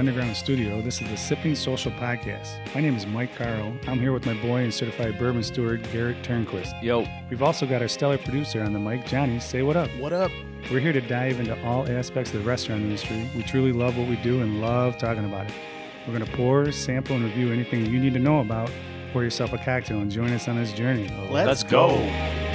Underground Studio, this is the Sipping Social Podcast. My name is Mike Carl. I'm here with my boy and certified bourbon steward, Garrett Turnquist. Yo, We've also got our stellar producer on the mic, Johnny. Say what up. What up? We're here to dive into all aspects of the restaurant industry. We truly love what we do and love talking about it. We're going to pour, sample, and review anything you need to know about. Pour yourself a cocktail and join us on this journey. Let's, go. All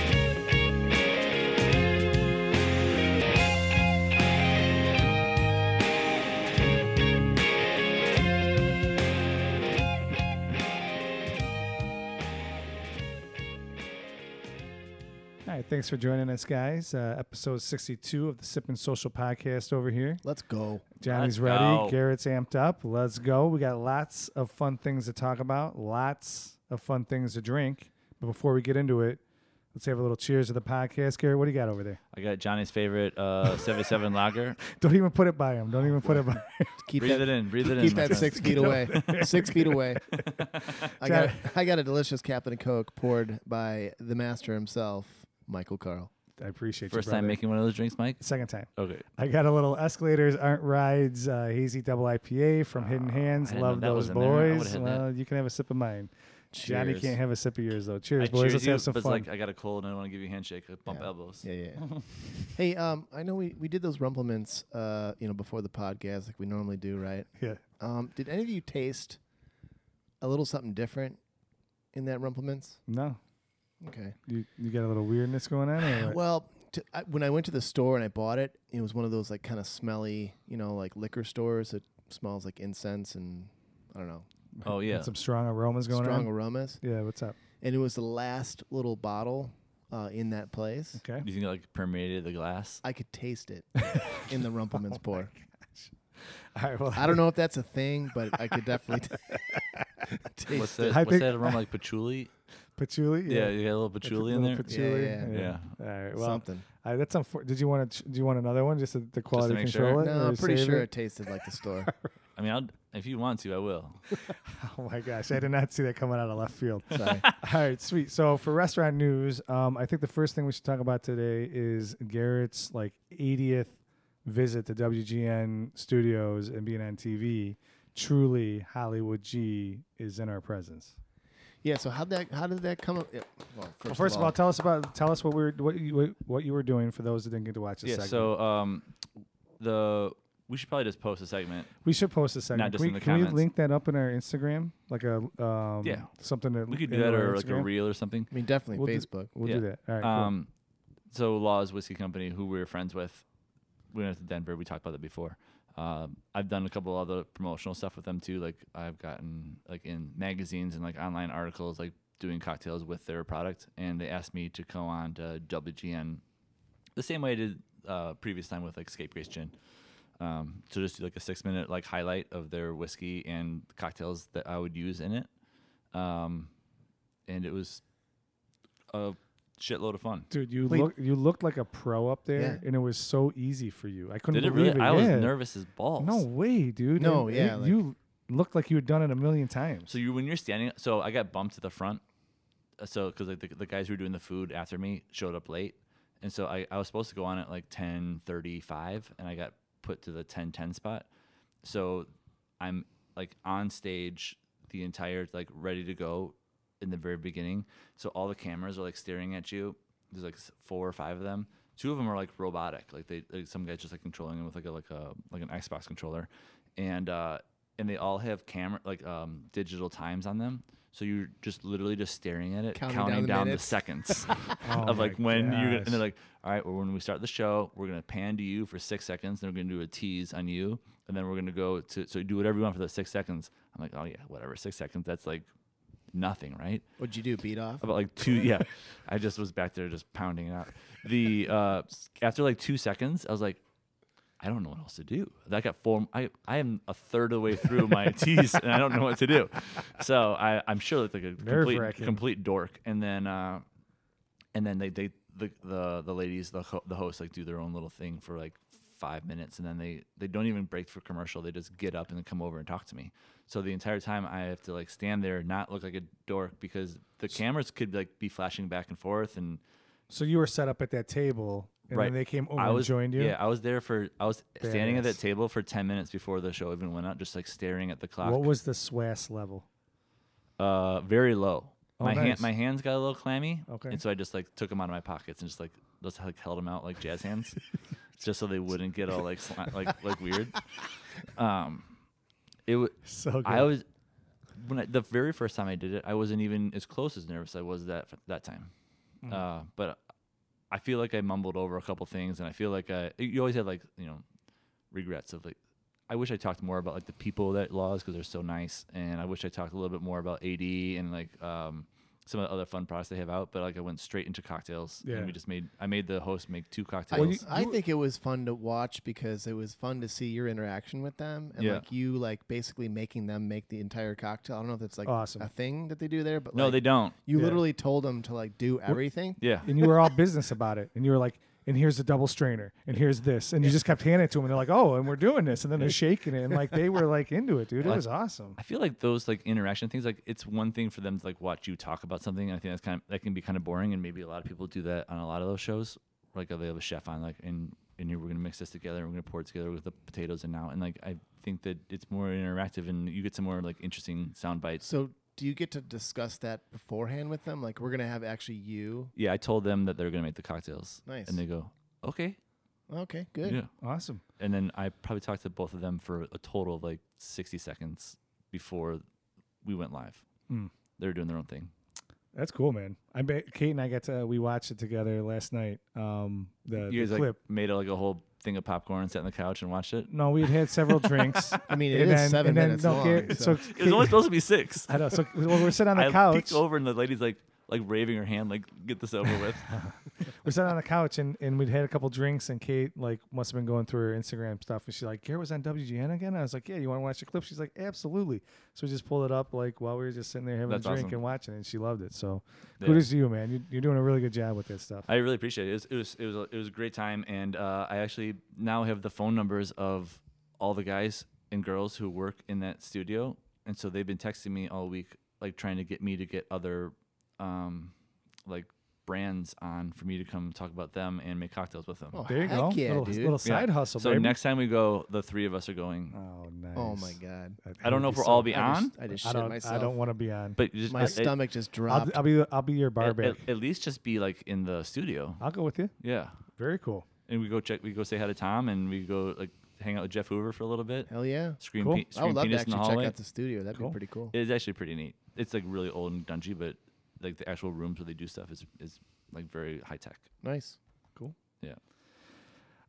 thanks for joining us, guys. Uh, episode 62 of the Sipping Social Podcast over here. Let's go. Johnny's Let's ready. go. Garrett's amped up. Let's go. We got lots of fun things to talk about, lots of fun things to drink. But before we get into it, let's have a little cheers to the podcast. Garrett, what do you got over there? I got Johnny's favorite uh, 77 lager. Don't even put it by him. Don't even put it by him. Keep Breathe that, it in. Breathe it in. keep my that friend. six feet away. six feet away. I got I got a delicious Captain Coke poured by the master himself, Michael Carl. I appreciate First you. time brother. making one of those drinks, Mike? Second time. Okay. I got a little Escalators Aren't Rides uh, Hazy Double IPA from Hidden Oh, Hands. I didn't know Love that those was in there. I would've boys. had Well, you can have a sip of mine. Johnny Cheers. can't have a sip of yours though. Cheers, I boys. cheers Let's you, have some but it's fun. like I got a cold and I want to give you a handshake. I bump Yeah. elbows. Yeah, yeah. hey, um, I know we, we did those Rumple Minze, uh, you know, before the podcast, like we normally do, right? yeah. Um, did any of you taste a little something different in that Rumple Minze? No, Okay. you you got a little weirdness going on. Or what? Well, to, I, when I went to the store and I bought it, it was one of those like kind of smelly, you know, like liquor stores that smells like incense and I don't know, Oh, yeah. some strong aromas going strong on. Strong aromas. Yeah, what's up? And it was the last little bottle uh, in that place. Okay. Do you think it like permeated the glass? I could taste it in the Rumple Minze pour. All right. Well, I don't know if that's a thing, but I could definitely t- taste What's it. that? I What's that aroma like patchouli? Patchouli. Yeah, you got a little patchouli in Little there. Patchouli. Yeah, yeah. All right. Well, Something. uh, that's unfor- Did you want to? Do you want another one just to, the quality make control sure? it? No, or I'm pretty save sure it? it tasted like the store. I mean, I'll, if you want to, I will. Oh my gosh, I did not see that coming out of left field. Sorry. All right, sweet. So for restaurant news, um, I think the first thing we should talk about today is Garrett's like 80th visit to WGN Studios and being on TV. Truly, Hollywood G is in our presence. Yeah. So how that? How did that come up? Yeah, well, first, Well, first of all, tell us about tell us what we were what you what- what you were doing for those that didn't get to watch this yeah. segment. So um, the we should probably just post a segment. we should post a segment. Not just can in we, the can we link that up in our Instagram, like a um, Yeah. something that We could do in that our or like a Instagram? reel or something. I mean, definitely We'll do- Facebook. We'll Yeah. do that. All right. cool. Um, so Laws Whiskey Company, who we were friends with, we went to Denver. We talked about that before. Um, I've done a couple other promotional stuff with them too. Like I've gotten like in magazines and like online articles, like doing cocktails with their product, and they asked me to go on to WGN, the same way I did uh, previous time with like Scapegrace Gin. Um, to just do like a six minute like highlight of their whiskey and cocktails that I would use in it. Um, and it was a shitload of fun. Dude, you Wait. look you looked like a pro up there, Yeah. and it was so easy for you. I couldn't Did it believe really? I yeah. was nervous as balls. No way, dude. No, And yeah, it- like- you looked like you had done it a million times. So you when you're standing, so I got bumped to the front. uh, So because like the, the guys who were doing the food after me showed up late, and so I, I was supposed to go on at like ten thirty five, and I got put to the ten ten spot. So I'm like on stage the entire like ready to go in the very beginning. So all the cameras are like staring at you. There's like four or five of them. Two of them are like robotic. Like they like some guys just like controlling them with like a like a like an Xbox controller, and uh, and they all have camera like um, digital times on them. So you're just literally just staring at it, Counting counting, down the down, the, seconds Oh of like when you gosh. and they're like, all right, well when we start the show, we're gonna pan to you for six seconds, then we're gonna do a tease on you, and then we're gonna go to so you do whatever you want for the six seconds. I'm like, oh yeah, whatever, six seconds. That's like nothing, right? What'd you do? Beat off? about like two yeah. I just was back there just pounding it out. The uh after like two seconds i was like i don't know what else to do. I got four i i am a third of the way through my teas and i don't know what to do. So i i'm sure it's like a complete complete dork. And then uh and then they they the the, the ladies the ho- the hosts like do their own little thing for like five minutes. And then they they don't even break for commercial. They just get up and then come over and talk to me so the entire time i have to like stand there not look like a dork because the cameras could like be flashing back and forth and So you were set up at that table and Right. then they came over I was and joined you. Yeah, I was there for. I was standing at that table for ten minutes before the show even went out, just like staring at the clock. What was the SWAS level? Uh, very low. Oh, my hand, my hands got a little clammy. Okay. And so I just like took them out of my pockets and just like just like held them out like jazz hands, just so they wouldn't get all like sli- like like weird. Um, it was. So good. I was when I, the very first time I did it, I wasn't even as close as nervous I was that that time. Mm. Uh, but I feel like I mumbled over a couple things, and I feel like I you always have like you know regrets of like I wish I talked more about like the people that laws because they're so nice, and I wish I talked a little bit more about AD and like um, some of the other fun products they have out. But like I went straight into cocktails, Yeah. and we just made I made the host make two I, cocktails. you- I think it was fun to watch because it was fun to see your interaction with them and Yeah. like you like basically making them make the entire cocktail. I don't know if that's like Awesome. a thing that they do there, but no, like, they don't. you Yeah. literally told them to like do everything. Yeah, and you were all business about it, and you were like, "And here's the double strainer, and here's this," and you just kept handing it to them, and they're like, "Oh, and we're doing this," and then they're shaking it, and like they were like into it, dude. It Well, I- was awesome. I feel like those like interaction things, like it's one thing for them to like watch you talk about something. And I think that's kind of that can be kind of boring, and maybe a lot of people do that on a lot of those shows. Like oh, they have a chef on, like and and here we're gonna mix this together, and we're gonna pour it together with the potatoes and now, and like I think that it's more interactive, and you get some more like interesting sound bites. So do you get to discuss that beforehand with them? Like we're gonna have actually you. Yeah, I told them that they're gonna make the cocktails, Nice. and they go, okay, Okay, good. yeah. Awesome. And then I probably talked to both of them for a total of like sixty seconds before we went live. Mm. They were doing their own thing. That's cool, man. I bet Kate and I got to we watched it together last night. Um, the, You guys the like clip. made a, like a whole thing of popcorn and sat on the couch and watched it. No, we had had several drinks. I mean, it and is then, seven and then, minutes no, long. Garrett- so- so It was only supposed to be six. I know. So well, we're sitting on the I couch. peeked over and the lady's like like waving her hand like get this over with. We're sitting on the couch and, and we'd had a couple drinks and Kate like must have been going through her Instagram stuff and she's like, Garrett was on WGN again? I was like, Yeah, you want to watch the clip? She's like, Absolutely. So we just pulled it up like while we were just sitting there having That's a drink awesome. and watching it and she loved it. So Yeah. kudos to you, man. You, you're doing a really good job with this stuff. I really appreciate it. It was it was it was a, it was a great time, and uh, I actually now have the phone numbers of all the guys and girls who work in that studio, and so they've been texting me all week, like trying to get me to get other, um, like brands on for me to come talk about them and make cocktails with them. Oh, there you go. Yeah, little, dude. little Yeah. side hustle, so baby. next time we go, the three of us are going. Oh, nice. Oh my god. That- I don't know if we'll so- all be I on, just, I just I shit don't. myself. I don't want to be on. but just My at, stomach just I'll, dropped. I'll be. I'll be your bar at, at, at least just be like in the studio. I'll go with you. Yeah, Very cool. and we go check. We go say hi to Tom, and we go like hang out with Jeff Hoover for a little bit. Hell yeah. Scream, Cool. pe- I would love to penis in the actually check out the studio. That'd Cool. be pretty cool. It is actually pretty neat. It's like really old and dungy, but like the actual rooms where they do stuff is is like very high tech. Nice. Cool. Yeah.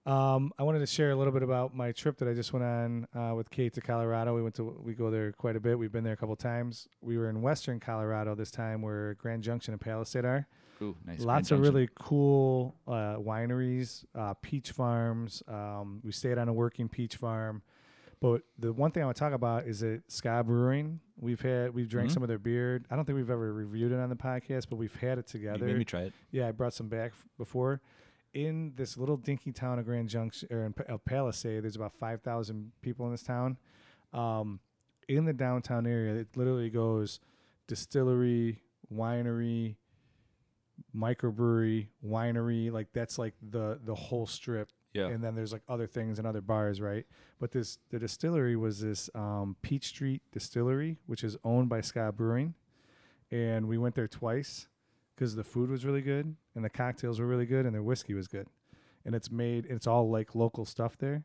Um, I wanted to share a little bit about my trip that I just went on uh, with Kate to Colorado. We went to we go there quite a bit. We've been there a couple times. We were in Western Colorado this time, where Grand Junction and Palisade are. Ooh, nice. Lots Grand of Junction. really cool uh, wineries, uh, peach farms. Um, we stayed on a working peach farm. But the one thing I want to talk about is at Ska Brewing. We've had we've drank Mhm. some of their beer. I don't think we've ever reviewed it on the podcast, but we've had it You together. made me try it. Yeah, I brought some back f- before. In this little dinky town of Grand Junction or in Pa- of Palisade, there's about five thousand people in this town. Um, in the downtown area, it literally goes distillery, winery, microbrewery, winery. Like that's like the the whole strip. Yeah. And then there's like other things and other bars, right? But this the distillery was this um, Peach Street Distillery, which is owned by Ska Brewing, and we went there twice because the food was really good and the cocktails were really good and their whiskey was good, and it's made it's all like local stuff there,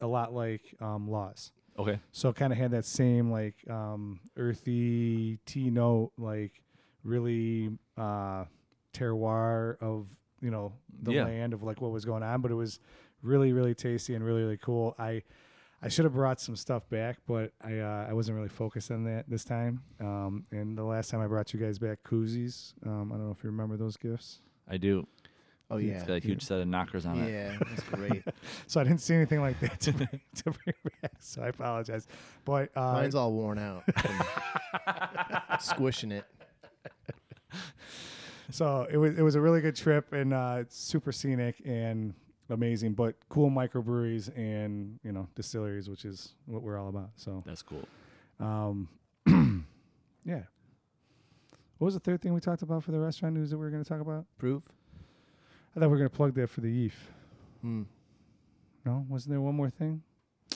a lot like um, Laws. Okay. So it kind of had that same like um, earthy tea note, like really uh, terroir of you know the Yeah. land of like what was going on. But it was really really tasty and really really cool. I I should have brought some stuff back, but I uh, I wasn't really focused on that this time. Um, and the last time I brought you guys back koozies. Um, I don't know if you remember those gifts. I do. Oh yeah. It's got a huge set of knockers on it. Yeah, that's great. So I didn't see anything like that to bring, to bring back. So I apologize. But uh, Mine's all worn out. squishing it. So it was it was a really good trip and uh, it's super scenic and amazing, but cool microbreweries and you know distilleries, which is what we're all about. So That's cool. um, yeah. What was the third thing we talked about for the restaurant news that we were going to talk about? Proof. I thought we were gonna plug that for the Yeef. Hmm. No, wasn't there one more thing?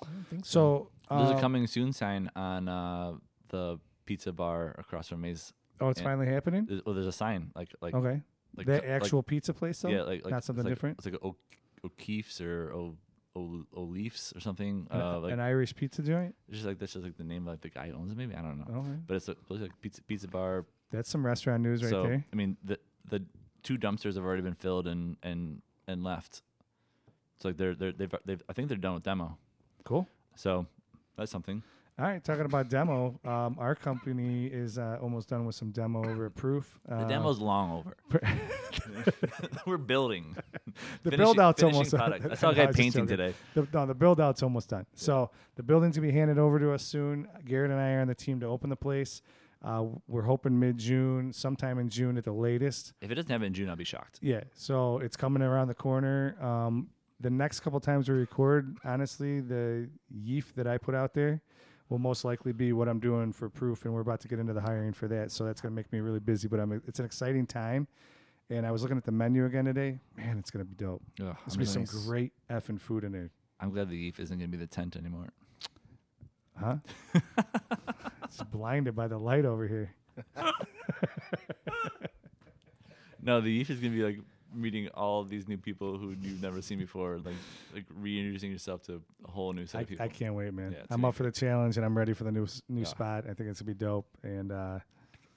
I don't think so. So There's uh, a coming soon sign on uh, the pizza bar across from Maize. Oh, it's yeah. finally happening. There's, well, there's a sign like like okay, like the actual pizza place though. yeah like, like not it's something like- different? It's like O- O'Keefe's or O O O'Leaf's or something. An, Uh, like an Irish pizza joint. it's just like that's just like the name of like the guy who owns it. Maybe I don't know. Okay, But it's, a, it's like pizza pizza bar. that's some restaurant news right so there. I mean the the two dumpsters have already been filled and and and left. It's like they're they're they've, they've I think they're done with demo. Cool. So that's something. All right, talking about demo. Um, our company is uh, almost done with some demo over at Proof. The Uh, demo's long over. We're building. the Finishing- build out's almost product. I saw a guy No, was just painting today. The, no, the build out's almost done. So the building's gonna be handed over to us soon. Garrett and I are on the team to open the place. Uh, we're hoping mid June, sometime in June at the latest. If it doesn't happen in June, I'll be shocked. Yeah, so it's coming around the corner. Um, the next couple times we record, honestly, the yeef that I put out there will most likely be what I'm doing for proof, and we're about to get into the hiring for that. So that's gonna make me really busy. But I'm it's an exciting time. And I was looking at the menu again today. Man, it's gonna be dope. Ugh, There's gonna be some great effing food in there, I'm glad the Eve isn't going to be the tent anymore. huh? it's blinded by the light over here. No, the Eve is going to be like meeting all these new people who you've never seen before, like like reintroducing yourself to a whole new set I, of people. I can't wait, man. Yeah, I'm up for the challenge, and I'm ready for the new new Yeah. spot. I think it's gonna be dope. And uh,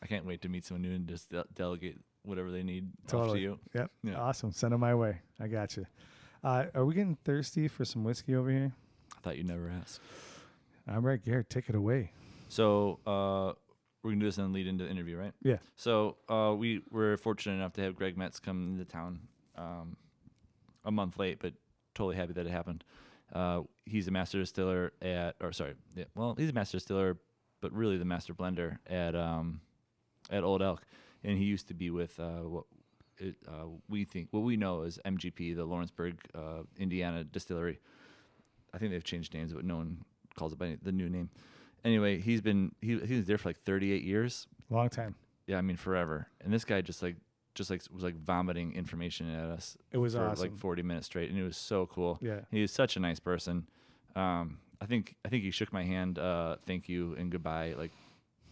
I can't wait to meet someone new and just de- delegate whatever they need off Totally. to you. Yep. Yeah. Awesome. Send them my way. I got you. Uh, are we getting thirsty for some whiskey over here? I thought you'd never ask. I'm All right, Garrett, take it away. So uh, we're gonna do this and lead into the interview, right? Yeah. So uh, we were fortunate enough to have Greg Metze come into town um, a month late, but totally happy that it happened. Uh, he's a master distiller at, or sorry, yeah, well, he's a master distiller, but really the master blender at um, at Old Elk, and he used to be with uh, what it, uh, we think, what we know is MGP, the Lawrenceburg, uh, Indiana distillery. I think they've changed names, but no one calls it by the new name. Anyway, he's been he he was there for like 38 years. Long time. Yeah, I mean forever. And this guy just like just like was like vomiting information at us It was for awesome. like 40 minutes straight, and it was so cool. yeah. He was such a nice person. Um, I think I think he shook my hand, uh, thank you and goodbye like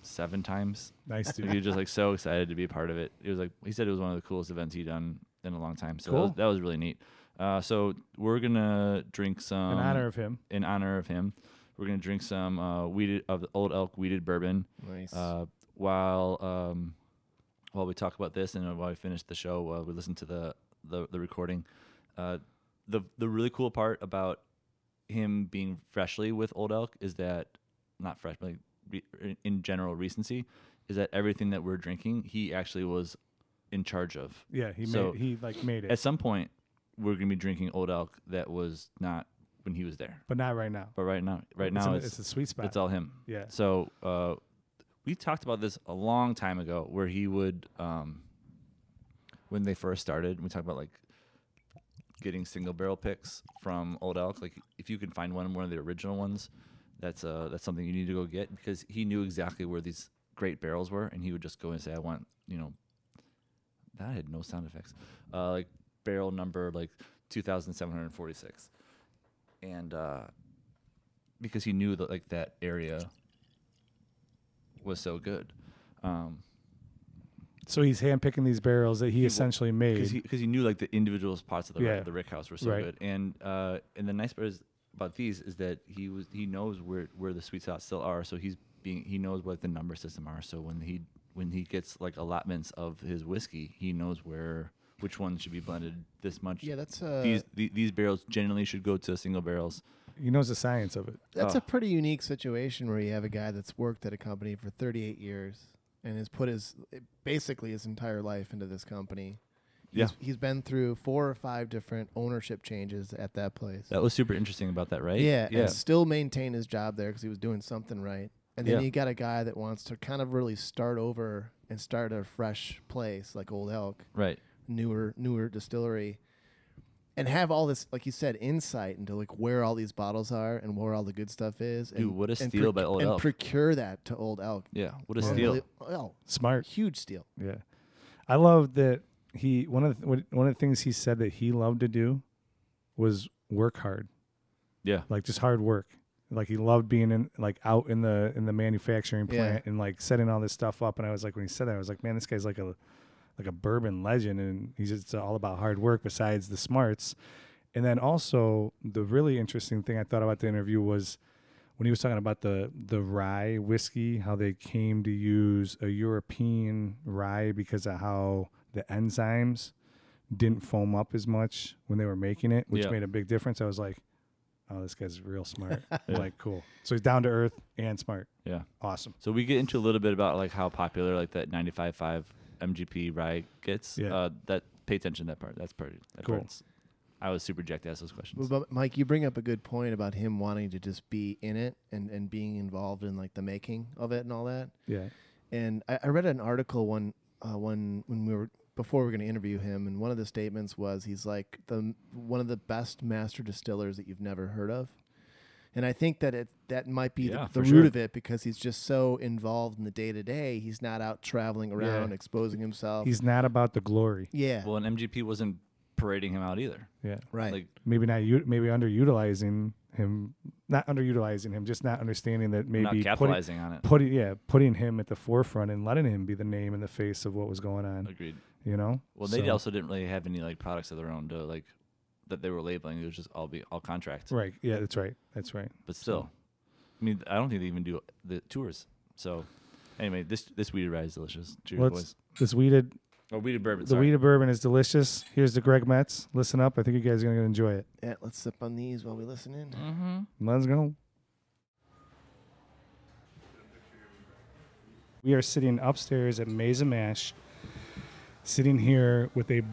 seven times. Nice dude. he was just like so excited to be a part of it. It was like he said it was one of the coolest events he'd done in a long time. So that, was, Cool. that was really neat. Uh, so we're gonna drink some In honor of him. in honor of him. We're gonna drink some uh, wheated of the Old Elk wheated bourbon nice. uh, while um, while we talk about this and while we finish the show, uh, we listen to the the, the recording. Uh, the the really cool part about him being freshly with Old Elk is that not fresh, but like re- in general recency is that everything that we're drinking, he actually was in charge of. Yeah, he So- made he like made it, At some point, we're gonna be drinking Old Elk that was not when he was there. But not right now. But right now, right it's now, it's, it's, a sweet spot. It's all him. Yeah. So uh, we talked about this a long time ago, where he would, um, when they first started, we talked about like getting single barrel picks from Old Elk. Like if you can find one, one of the original ones, that's uh that's something you need to go get because he knew exactly where these great barrels were, and he would just go and say, I want you know. That had no sound effects. Uh, like barrel number like 2,746 and uh, because he knew that like that area was so good. Um, So he's handpicking these barrels that he, He essentially made. because he, 'cause he knew like the individual parts of the Yeah. the rick house were so Right. good, and uh, and the nice part is about these is that he was he knows where where the sweet spots still are, so he's being he knows what the number system are. So when he when he gets like allotments of his whiskey, he knows where which ones should be blended this much. yeah, that's uh, these the, these barrels generally should go to single barrels. he knows the science of it. that's Oh. a pretty unique situation where you have a guy that's worked at a company for 38 years and has put his basically his entire life into this company. Yeah. He's, he's been through four or five different ownership changes at that place. That was super interesting about that, right? Yeah, yeah. and still maintain his job there because he was doing something right. And then Yeah. you got a guy that wants to kind of really start over and start a fresh place like Old Elk, right. Newer newer distillery, and have all this, like you said, insight into like where all these bottles are and where all the good stuff is. Dude, and, what a and steal by Old and Elk. procure that to Old Elk. Yeah, what a steal. Unbelie- Oh, Smart. huge steal. Yeah. I love that he one of the, what- one of the things he said that he loved to do was work hard, Yeah. like just hard work. Like he loved being in like out in the in the manufacturing Yeah. plant and like setting all this stuff up. And I was like, when he said that, I was like, man, this guy's like a like a bourbon legend, and he's just all about hard work besides the smarts. And then also the really interesting thing I thought about the interview was when he was talking about the the rye whiskey, how they came to use a European rye because of how the enzymes didn't foam up as much when they were making it, which Yeah. made a big difference. I was like, oh, this guy's real smart. Yeah. Like, cool. So he's down to earth and smart. Yeah. Awesome. So we get into a little bit about like how popular like that 95.5 MGP rye gets. Yeah. Uh, that pay attention to that part. That's part. That Cool. part's- I was super jacked to ask those questions. Well, but Mike, you bring up a good point about him wanting to just be in it and, and being involved in like the making of it and all that. Yeah. And I, I read an article one uh, one when we were before we were going to interview him, and one of the statements was he's like the one of the best master distillers that you've never heard of. And I think that it that might be Yeah, the, the root sure. of it because he's just so involved in the day to day. He's not out traveling around exposing himself. He's not about the glory. yeah, well, and MGP wasn't parading him out either. Yeah. right. Like Maybe not u- maybe underutilizing him not underutilizing him, just not understanding that maybe not putting, capitalizing on it. putting yeah, putting him at the forefront and letting him be the name and the face of what was going on. Agreed. You know? Well, they So- also didn't really have any like products of their own to like that they were labeling. It was just all be all contract. Right. Yeah, that's right. That's right. But still, I mean, I don't think they even do the tours. So anyway, this this wheated rye is delicious. Cheers, Let's- boys. This wheated Oh, wheated bourbon. the sorry. weeded bourbon is delicious. Here's the Greg Metze. Listen up. I think you guys are gonna enjoy it. yeah, let's sip on these while we listen in. Mm-hmm. Let's go. We are sitting upstairs at Maize+Mash, sitting here with a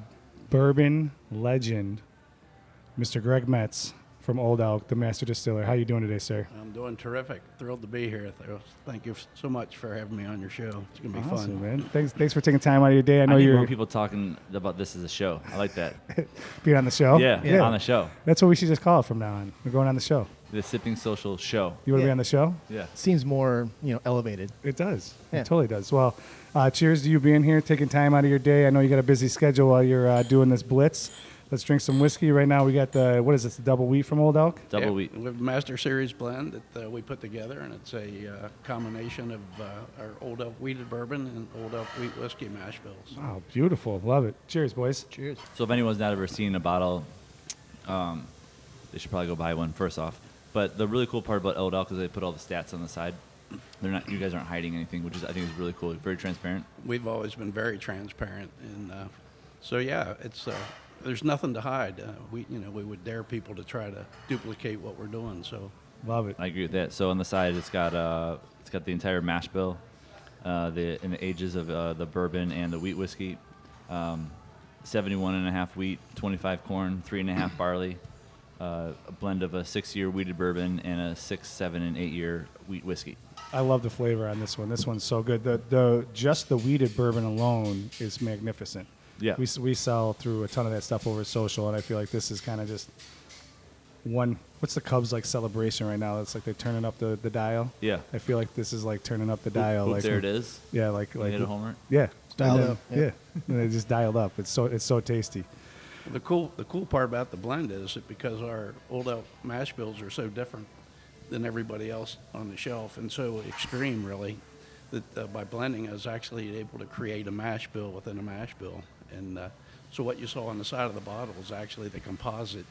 bourbon legend, Mr. Greg Metze from Old Elk, the master distiller. How are you doing today, sir? I'm doing terrific. Thrilled to be here. Thank you so much for having me on your show. It's gonna be Awesome, fun. man. Thanks, thanks for taking time out of your day. I I know need you're more people talking about this as a show. I like that. being on the show. yeah, yeah, on the show. That's what we should just call it from now on. We're going on the show. The Sipping Social Show. You want to be on the show? Yeah. Seems more you know elevated. It does. Yeah. It totally does. Well, uh, cheers to you being here, taking time out of your day. I know you got a busy schedule while you're uh, doing this blitz. Let's drink some whiskey. Right now, we got the, what is this, the double wheat from Old Elk? Double Yeah, wheat. We have a Master Series blend that uh, we put together, and it's a uh, combination of uh, our Old Elk Wheated Bourbon and Old Elk Wheat Whiskey Mash Bills. Oh, beautiful. Love it. Cheers, boys. Cheers. So if anyone's not ever seen a bottle, um, they should probably go buy one first off. But the really cool part about Old Elk is they put all the stats on the side. They're not. You guys aren't hiding anything, which is I think is really cool. Very transparent. We've always been very transparent, and uh, so yeah, it's uh, there's nothing to hide. Uh, we you know we would dare people to try to duplicate what we're doing. So Love it. I agree with that. So on the side, it's got uh, it's got the entire mash bill, uh, the in the ages of uh, the bourbon and the wheat whiskey, um, 71 and a half wheat, 25 corn, three and a half barley, uh, a blend of a six-year wheated bourbon and a six, seven, and eight-year wheat whiskey. I love the flavor on this one. This one's so good. The the just the wheated bourbon alone is magnificent. Yeah. We, we sell through a ton of that stuff over social, and I feel like this is kind of just one. What's the Cubs like celebration right now? It's like they're turning up the, the dial. Yeah. I feel like this is like turning up the dial. Oop, like there it is. Yeah, like You like hit a homer. Yeah, dialed then- up, Yeah, yeah. and they just dialed up. It's so it's so tasty. The cool, the cool part about the blend is that because our old elk mash bills are so different than everybody else on the shelf and so extreme, really, that uh, by blending, I was actually able to create a mash bill within a mash bill. And uh, so what you saw on the side of the bottle is actually the composite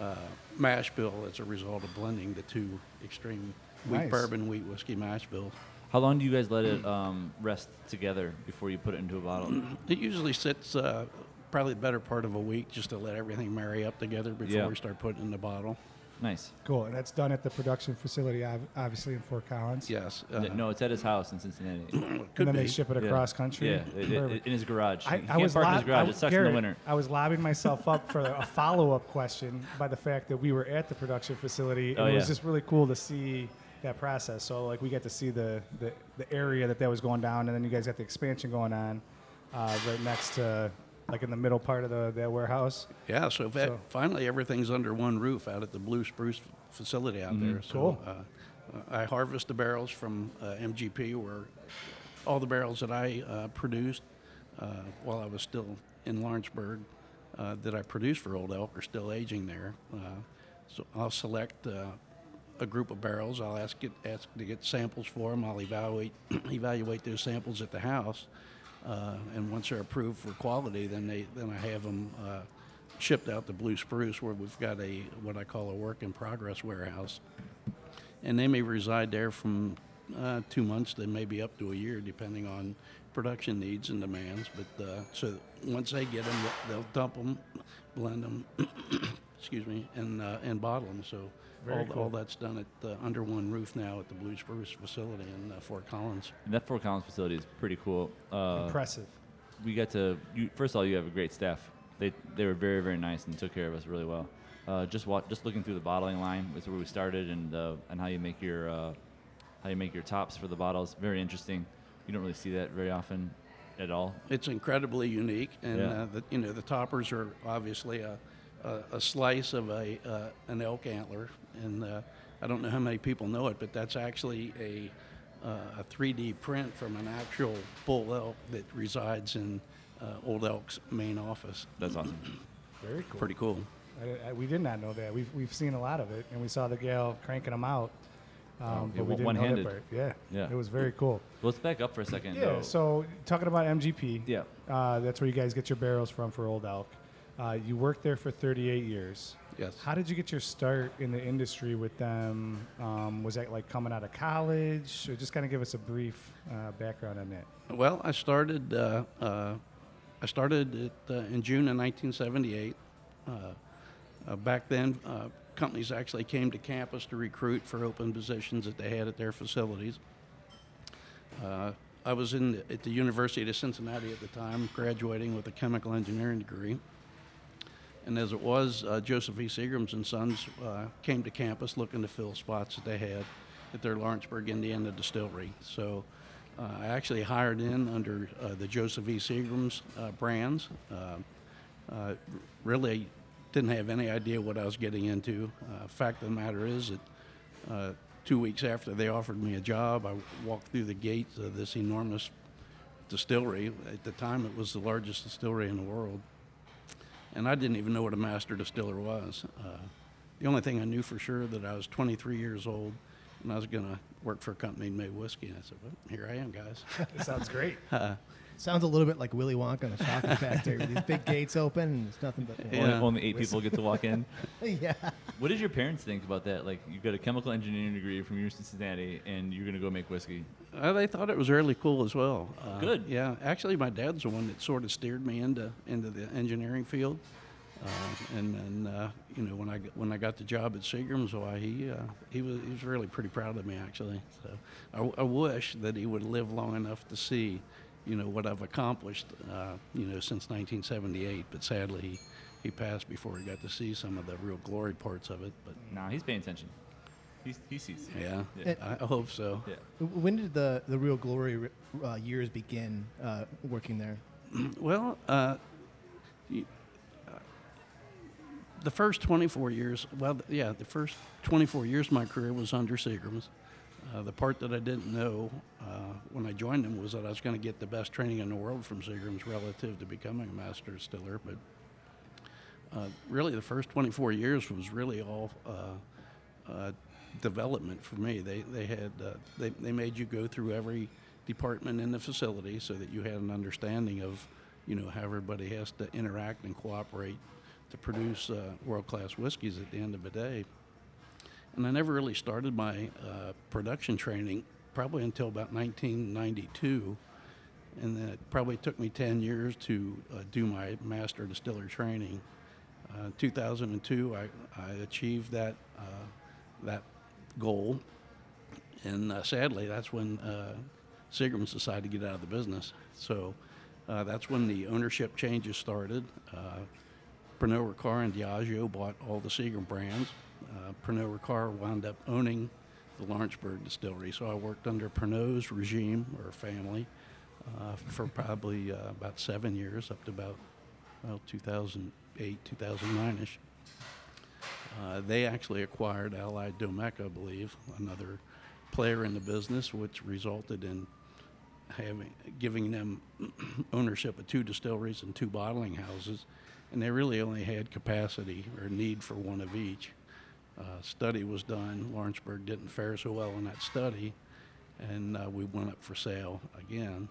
uh, mash bill as a result of blending the two extreme wheat Nice. bourbon, wheat whiskey mash bills. How long do you guys let it um, rest together before you put it into a bottle? It usually sits uh, probably the better part of a week just to let everything marry up together before Yeah. we start putting it in the bottle. Nice. Cool, and that's done at the production facility, ob- obviously in Fort Collins. Yes. uh, no, it's at his house in Cincinnati. it and could then they ship it Yeah. across country. Yeah, it- it- Perfect. in his garage. I, you I can't was park in his lob- garage. I- it sucks Garrett, in the winter. I was lobbing myself up for a follow-up question by the fact that we were at the production facility, and Oh, it was yeah. just really cool to see that process. So like we got to see the, the, the area that that was going down, and then you guys got the expansion going on uh, right next to like in the middle part of the that warehouse. Yeah, so, fa- So- finally everything's under one roof out at the Blue Spruce facility out there. So, Cool. Uh, uh, I harvest the barrels from uh, MGP, where all the barrels that I uh, produced uh, while I was still in Lawrenceburg uh, that I produced for Old Elk are still aging there. Uh, so I'll select uh, a group of barrels. I'll ask it ask to get samples for them. I'll evaluate evaluate those samples at the house, uh, and once they're approved for quality, then they then I have them uh, shipped out to Blue Spruce, where we've got a what I call a work in progress warehouse, and they may reside there from uh, two months to maybe up to a year, depending on production needs and demands. But uh, so once they get them, they'll dump them, blend them, excuse me, and uh, and bottle them. So all, cool. all that's done at uh, under one roof now at the Blue Spruce facility in uh, Fort Collins. And that Fort Collins facility is pretty cool. Uh, Impressive. we got to you, first of all you have a great staff they they were very very nice and took care of us really well uh, just wa- just looking through the bottling line is where we started and uh, and how you make your uh, how you make your tops for the bottles very interesting you don't really see that very often at all It's incredibly unique, and Yeah. uh, the, you know the toppers are obviously a, a, a slice of a uh, an elk antler, and uh, I don't know how many people know it, but that's actually a uh, a 3D print from an actual bull elk that resides in uh, Old Elk's main office. that's awesome Very cool. Pretty cool. I, I, we did not know that. We've, we've seen a lot of it, and we saw the gal cranking them out. Um, yeah, but we one- didn't know that one-handed. part. Yeah. Yeah. It was very cool. well, let's back up for a second Yeah. though. So talking about MGP. yeah Uh, that's where you guys get your barrels from for Old Elk. Uh, you worked there for 38 years. Yes. How did you get your start in the industry with them? Um, was that like coming out of college? Or just kind of give us a brief uh, background on that. Well, I started. Uh, uh, I started it, uh, in June of 1978. Uh, uh, back then, uh, companies actually came to campus to recruit for open positions that they had at their facilities. Uh, I was in the, at the University of Cincinnati at the time, graduating with a chemical engineering degree. And as it was, uh, Joseph E. Seagrams and Sons uh, came to campus looking to fill spots that they had at their Lawrenceburg, Indiana distillery. So uh, I actually hired in under uh, the Joseph E. Seagrams uh, brands. Uh, really didn't have any idea what I was getting into. Fact of the matter is that two weeks after they offered me a job, I walked through the gates of this enormous distillery. At the time, it was the largest distillery in the world. And I didn't even know what a master distiller was. Uh, the only thing I knew for sure that I was 23 years old and I was going to work for a company made whiskey. And I said, well, here I am, guys. That sounds great. Sounds a little bit like Willy Wonka in the chocolate factory. With These big gates open and it's nothing but. Yeah. only, only eight people get to walk in yeah. what did your parents think about that like you got a chemical engineering degree from University of Cincinnati and you're gonna go make whiskey Uh, they thought it was really cool as well. Uh, Good. Yeah, actually, my dad's the one that sort of steered me into into the engineering field. Uh, and then, uh, you know, when I got- when I got the job at Seagram's, why he uh, he was he was really pretty proud of me actually. So I, I wish that he would live long enough to see, you know, what I've accomplished, uh, you know, since 1978. But sadly, he, he passed before he got to see some of the real glory parts of it. But nah he's paying attention he's, he sees yeah, Yeah. I, I hope so. yeah When did the, the real glory uh, years begin uh, working there? Well, uh, uh, the first 24 years, well, yeah, the first 24 years of my career was under Seagram's. Uh, the part that I didn't know uh, when I joined them was that I was going to get the best training in the world from Seagram's relative to becoming a master distiller. But uh, really, the first 24 years was really all uh, uh, development for me. They they had they they made you go through every department in the facility so that you had an understanding of you know how everybody has to interact and cooperate to produce world class whiskeys at the end of the day. And I never really started my uh, production training probably until about 1992 and then it probably took me 10 years to uh, do my master distiller training. Uh, 2002, I, I achieved that uh, that goal, and uh, sadly, that's when uh, Seagram's decided to get out of the business. So uh, that's when the ownership changes started. Pernod Ricard and Diageo bought all the Seagram brands. Uh, Pernod Ricard wound up owning the Lawrenceburg distillery, so I worked under Pernod's regime or family uh, for probably uh, about seven years, up to about well 2008, 2009 ish. Uh, they actually acquired Allied Domecq, I believe, another player in the business, which resulted in having giving them ownership of two distilleries and two bottling houses, and they really only had capacity or need for one of each. Uh, study was done. Lawrenceburg didn't fare so well in that study, and uh, we went up for sale again,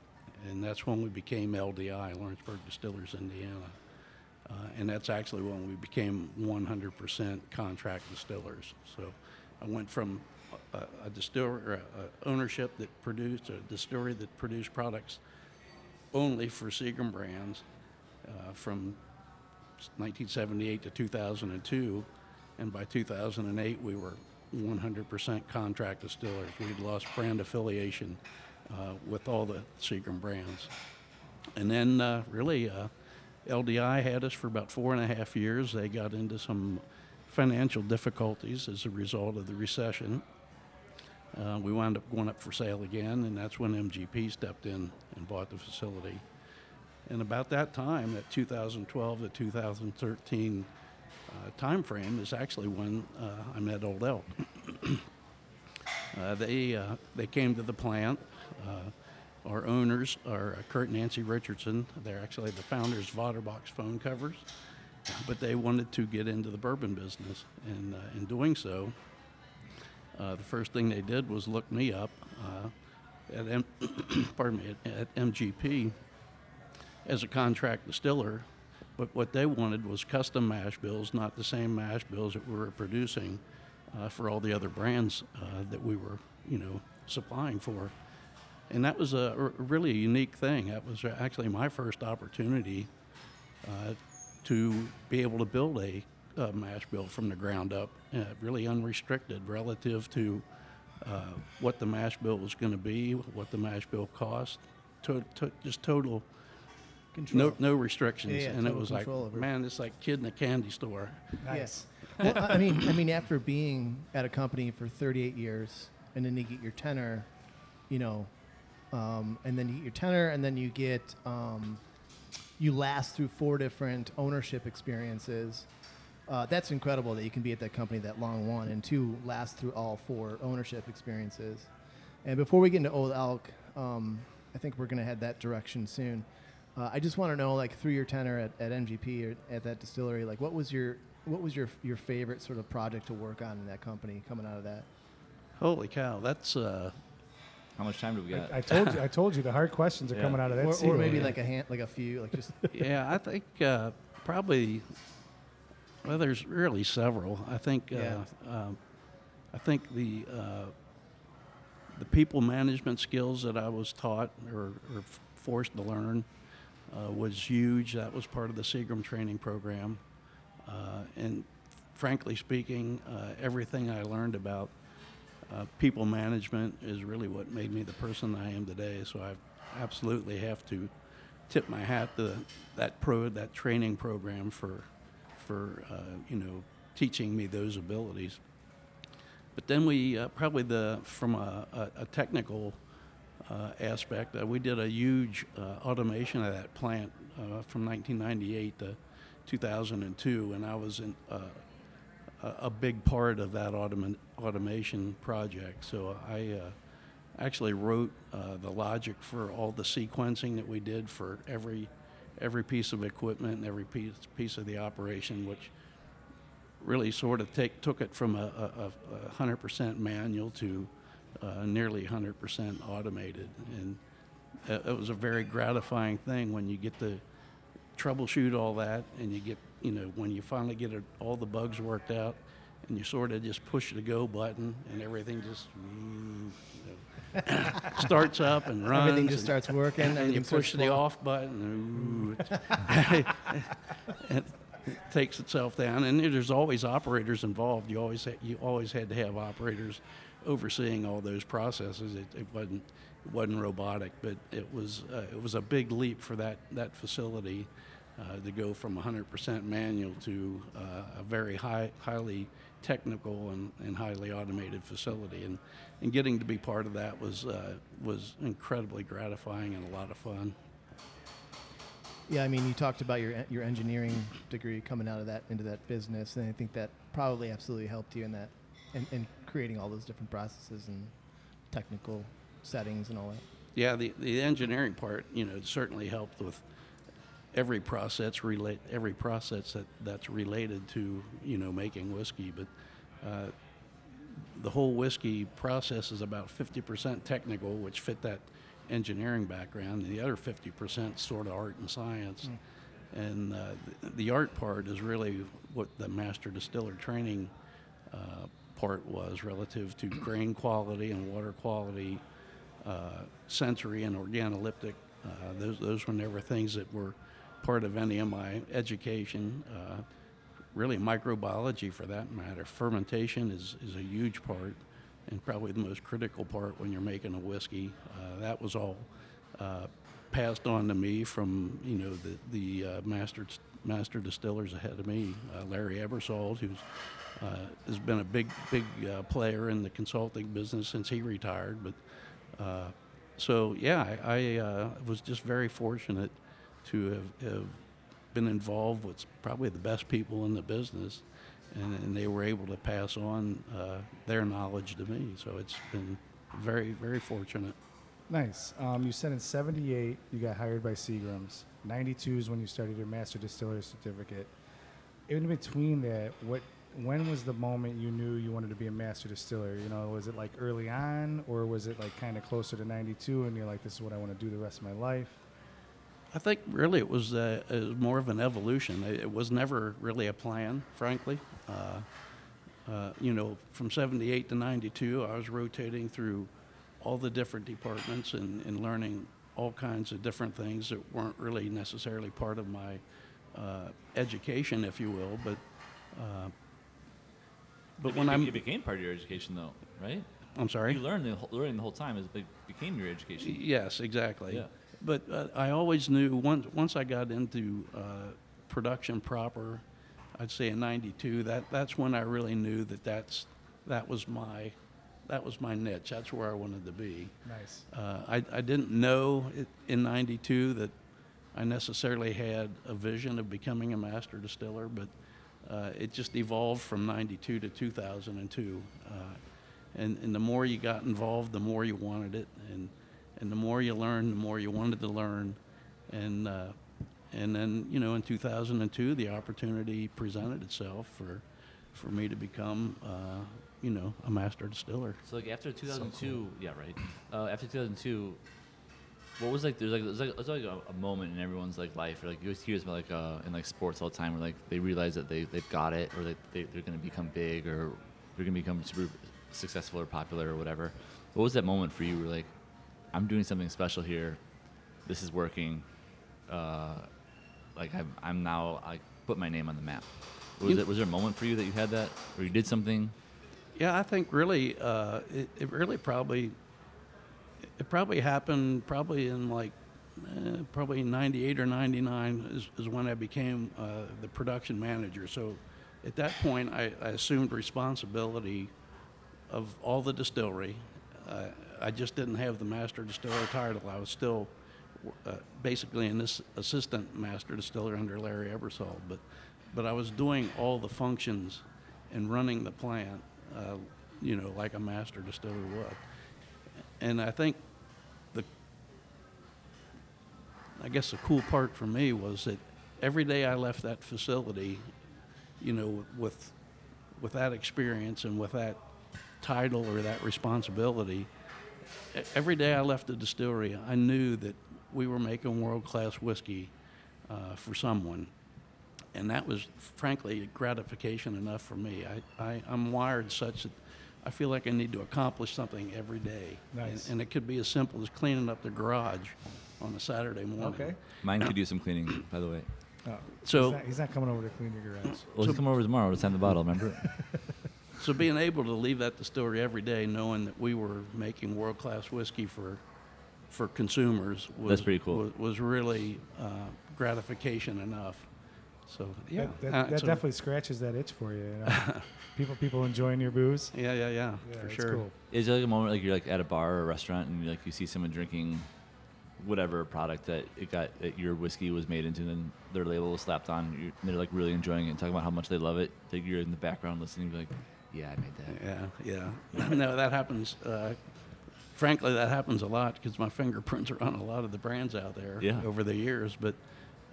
and that's when we became LDI, Lawrenceburg Distillers, Indiana. Uh, and that's actually when we became 100% contract distillers. So I went from a, a distiller, a, a ownership that produced a distillery that produced products only for Seagram brands uh, from 1978 to 2002, and by 2008 we were 100% contract distillers. We'd lost brand affiliation uh, with all the Seagram brands, and then uh, really. Uh, LDI had us for about four and a half years. They got into some financial difficulties as a result of the recession. Uh, we wound up going up for sale again, and that's when MGP stepped in and bought the facility. And about that time, at 2012 to 2013 uh, time frame, is actually when uh, I met Old Elk. Uh, they uh, they came to the plant. Uh, our owners are Curt and Nancy Richardson. They're actually the founders of Otterbox phone covers, but they wanted to get into the bourbon business, and uh, in doing so, uh, the first thing they did was look me up uh, at M- pardon me at, at MGP as a contract distiller. But what they wanted was custom mash bills, not the same mash bills that we were producing uh, for all the other brands uh, that we were, you know, supplying for and that was a, r- really unique thing. That was actually my first opportunity uh, to be able to build a, a mash bill from the ground up, uh, really unrestricted relative to uh, what the mash bill was going to be, what the mash bill cost, to, to, just total. Control. No, no restrictions, Yeah, yeah, and it was like, over man, it's like kid in a candy store. Nice. well, I I mean, I mean, after being at a company for 38 years, and then you get your tenor, you know, um, and then you get your tenor, and then you get um, you last through four different ownership experiences. Uh, that's incredible that you can be at that company that long one, and two last through all four ownership experiences. And before we get into Old Elk, um, I think we're going to head that direction soon. Uh, I just want to know, like, through your tenor at, at MGP or at that distillery, like, what was your what was your your favorite sort of project to work on in that company coming out of that? Holy cow, that's uh, How much time do we got? I, I told you. I told you the hard questions are Yeah. coming out of that. Or, or maybe there. like a hand, like a few, like just yeah, I think uh, probably. Well, there's really several. I think. Yeah. Uh, um, I think the uh, the people management skills that I was taught or, or forced to learn uh, was huge. That was part of the Seagram training program, uh, and frankly speaking, uh, everything I learned about uh, people management is really what made me the person I am today. So I absolutely have to tip my hat to that pro that training program for for uh, you know teaching me those abilities. But then we uh, probably the from a, a, a technical aspect, uh, we did a huge uh, automation of that plant uh, from 1998 to 2002, and I was in. Uh, a- big part of that automa- automation project. So I uh, actually wrote uh, the logic for all the sequencing that we did for every every piece of equipment and every piece piece of the operation, which really sort of take took it from a, a, a 100% manual to uh, nearly 100% automated, and it was a very gratifying thing when you get to troubleshoot all that and you get you know when you finally get it, all the bugs worked out and you sort of just push the go button and everything just you know, starts up and runs everything just and- starts working. and you push the flowing. off button, it, it takes itself down. And there's always operators involved. You always ha- you always had to have operators overseeing all those processes. It, it wasn't it wasn't robotic, but it was uh, it was a big leap for that that facility uh, to go from 100% manual to uh, a very high highly technical and, and highly automated facility. And and getting to be part of that was uh, was incredibly gratifying and a lot of fun. Yeah, I mean, you talked about your your engineering degree coming out of that into that business, and I think that probably absolutely helped you in that, in, in creating all those different processes and technical settings and all that. yeah, the, the engineering part, you know, certainly helped with every process relate every process that, that's related to you know making whiskey. But uh, the whole whiskey process is about 50% technical, which fit that engineering background. And the other 50% sort of art and science. And uh, the, the art part is really what the master distiller training uh, part was relative to grain quality and water quality, uh, sensory and organoleptic. Uh, those, those were never things that were part of any of my education. Uh, really, microbiology for that matter. Fermentation is, is a huge part and probably the most critical part when you're making a whiskey. Uh, that was all uh, passed on to me from you know the the uh, master master distillers ahead of me, uh, Larry Ebersold, who's uh, has been a big big uh, player in the consulting business since he retired. But uh, so yeah, I, I uh, was just very fortunate to have, have been involved with probably the best people in the business. And, and they were able to pass on uh, their knowledge to me. So it's been very, very fortunate. Nice. Um, you said in '78 you got hired by Seagram's. '92 is when you started your master distiller certificate. In between that, what when was the moment you knew you wanted to be a master distiller? You know, was it like early on, or was it like kind of closer to '92, and you're like, this is what I want to do the rest of my life? I think really it was, uh, it was more of an evolution. It, it was never really a plan, frankly. Uh, uh, you know, from 78 to 92, I was rotating through all the different departments and, and learning all kinds of different things that weren't really necessarily part of my uh, education, if you will. But, uh, but It when be- I'm, it became part of your education, though, right? I'm sorry? You learned the whole, learning the whole time is it became your education. Yes, exactly. Yeah. But uh, I always knew once once I got into uh, production proper, I'd say in '92. That that's when I really knew that that's that was my that was my niche. That's where I wanted to be. Nice. Uh, I I didn't know it, in '92 that I necessarily had a vision of becoming a master distiller, but uh, it just evolved from '92 to 2002. Uh, and, and the more you got involved, the more you wanted it, and and the more you learned, the more you wanted to learn, and uh, and then you know in 2002 the opportunity presented itself for for me to become uh, you know a master distiller. So like after 2002, yeah, right. Uh, after 2002, what was like? There's like there's like, there's like a, a moment in everyone's like life, or like you always hear about like uh, in like sports all the time, where like they realize that they they've got it, or they, they they're gonna become big, or they're gonna become super successful or popular or whatever. What was that moment for you? Where like, I'm doing something special here. This is working. Uh, like I'm, I'm now I put my name on the map. Was You- it was there a moment for you that you had that, or you did something? Yeah, I think really, uh, it, it really probably, it probably happened probably in like, eh, probably 98 or 99 is, is when I became uh, the production manager. So at that point, I, I assumed responsibility of all the distillery. Uh, I just didn't have the master distiller title. I was still uh, basically an ass- assistant master distiller under Larry Ebersold, but but I was doing all the functions and running the plant, uh, you know, like a master distiller would. And I think the I guess the cool part for me was that every day I left that facility, you know, with with that experience and with that title or that responsibility, every day I left the distillery, I knew that we were making world class whiskey uh, for someone. And that was, frankly, gratification enough for me. I, I, I'm wired such that I feel like I need to accomplish something every day. Nice. And, and it could be as simple as cleaning up the garage on a Saturday morning. Okay. Mine could use some cleaning, by the way. Oh, So- he's not, he's not coming over to clean your garage. Well, let's come over tomorrow to sign the bottle. Remember? So being able to leave that distillery every day, knowing that we were making world class whiskey for for consumers, was That's pretty cool. Was, was really uh, gratification enough. So yeah, that, that, uh, that so- definitely scratches that itch for you. you know? people people enjoying your booze. Yeah, yeah, yeah, Yeah, for it's sure. Cool. Is there like a moment like you're like at a bar or a restaurant and like you see someone drinking whatever product that it got that your whiskey was made into, and then their label was slapped on, you and they're like really enjoying it and talking about how much they love it. That you're in the background listening, be like, "Yeah, I made that." Yeah, yeah. no, that happens uh, frankly, that happens a lot because my fingerprints are on a lot of the brands out there Yeah. over the years. But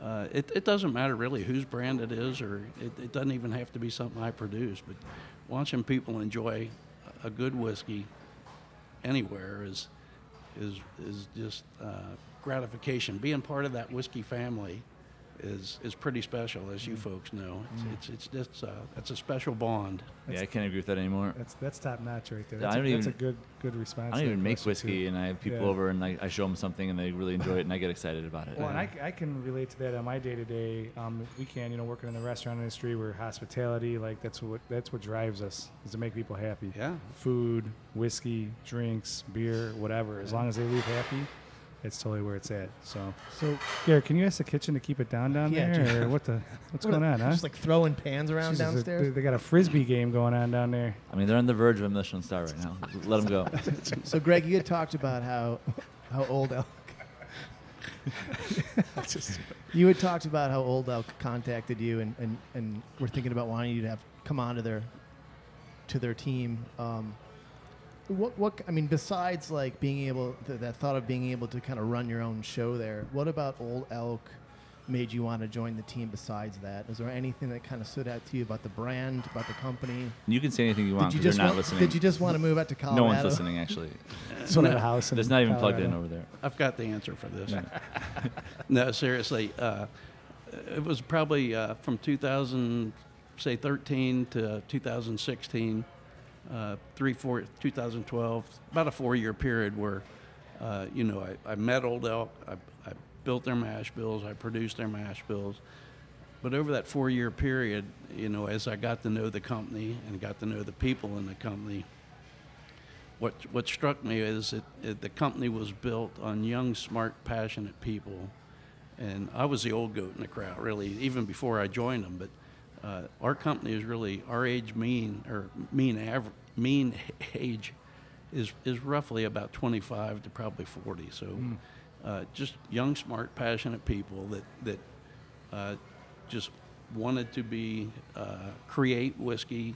uh, it, it doesn't matter really whose brand it is, or it, it doesn't even have to be something I produce. But watching people enjoy a good whiskey anywhere is is is just uh, gratification. Being part of that whiskey family is is pretty special, as you folks know. It's it's, it's just uh, it's a special bond. yeah, I can't agree with that anymore. That's that's top notch right there. That's, I a, don't that's a good good response. I to don't even make question, too. whiskey, and I have people Yeah. over, and I, I show them something, and they really enjoy it, and I get excited about it. Well, and I, c- I can relate to that on my day to day. Um, we can, you know, working in the restaurant industry, where hospitality, like that's what that's what drives us is to make people happy. Yeah. Food, whiskey, drinks, beer, whatever. As long as they leave happy, it's totally where it's at. So, So Garrett, can you ask the kitchen to keep it down down Yeah, there, dude. or what the what's What going a- on, huh? Just like throwing pans around Jesus, downstairs. They got a frisbee game going on down there. I mean, they're on the verge of a Michelin star right now. Let them go. So, Greg, you had talked about how how old elk. you had talked about how old elk contacted you and, and, and were thinking about wanting you to have come on to their to their team. Um, what what I mean, besides like being able th- that thought of being able to kind of run your own show there, what about old elk made you want to join the team? Besides that, is there anything that kind of stood out to you about the brand, about the company? You can say anything you want Did you just they're not want, listening. Did you just want to move out to Colorado? no one's listening, actually. Sort of No, a house. in It's not even plugged in over there. I've got the answer for this. No, seriously, uh, it was probably uh, from 2000, say 13 to 2016, uh, three, four, 2012, about a four-year period where, uh, you know, I, I met Old Elk, I, I built their mash bills, I produced their mash bills. But over that four-year period, you know, as I got to know the company and got to know the people in the company, what what struck me is that the company was built on young, smart, passionate people, and I was the old goat in the crowd, really, even before I joined them. But uh, our company is really our age mean or mean average mean age is is roughly about 25 to probably 40. So, uh, just young, smart, passionate people that that uh, just wanted to be uh, create whiskey,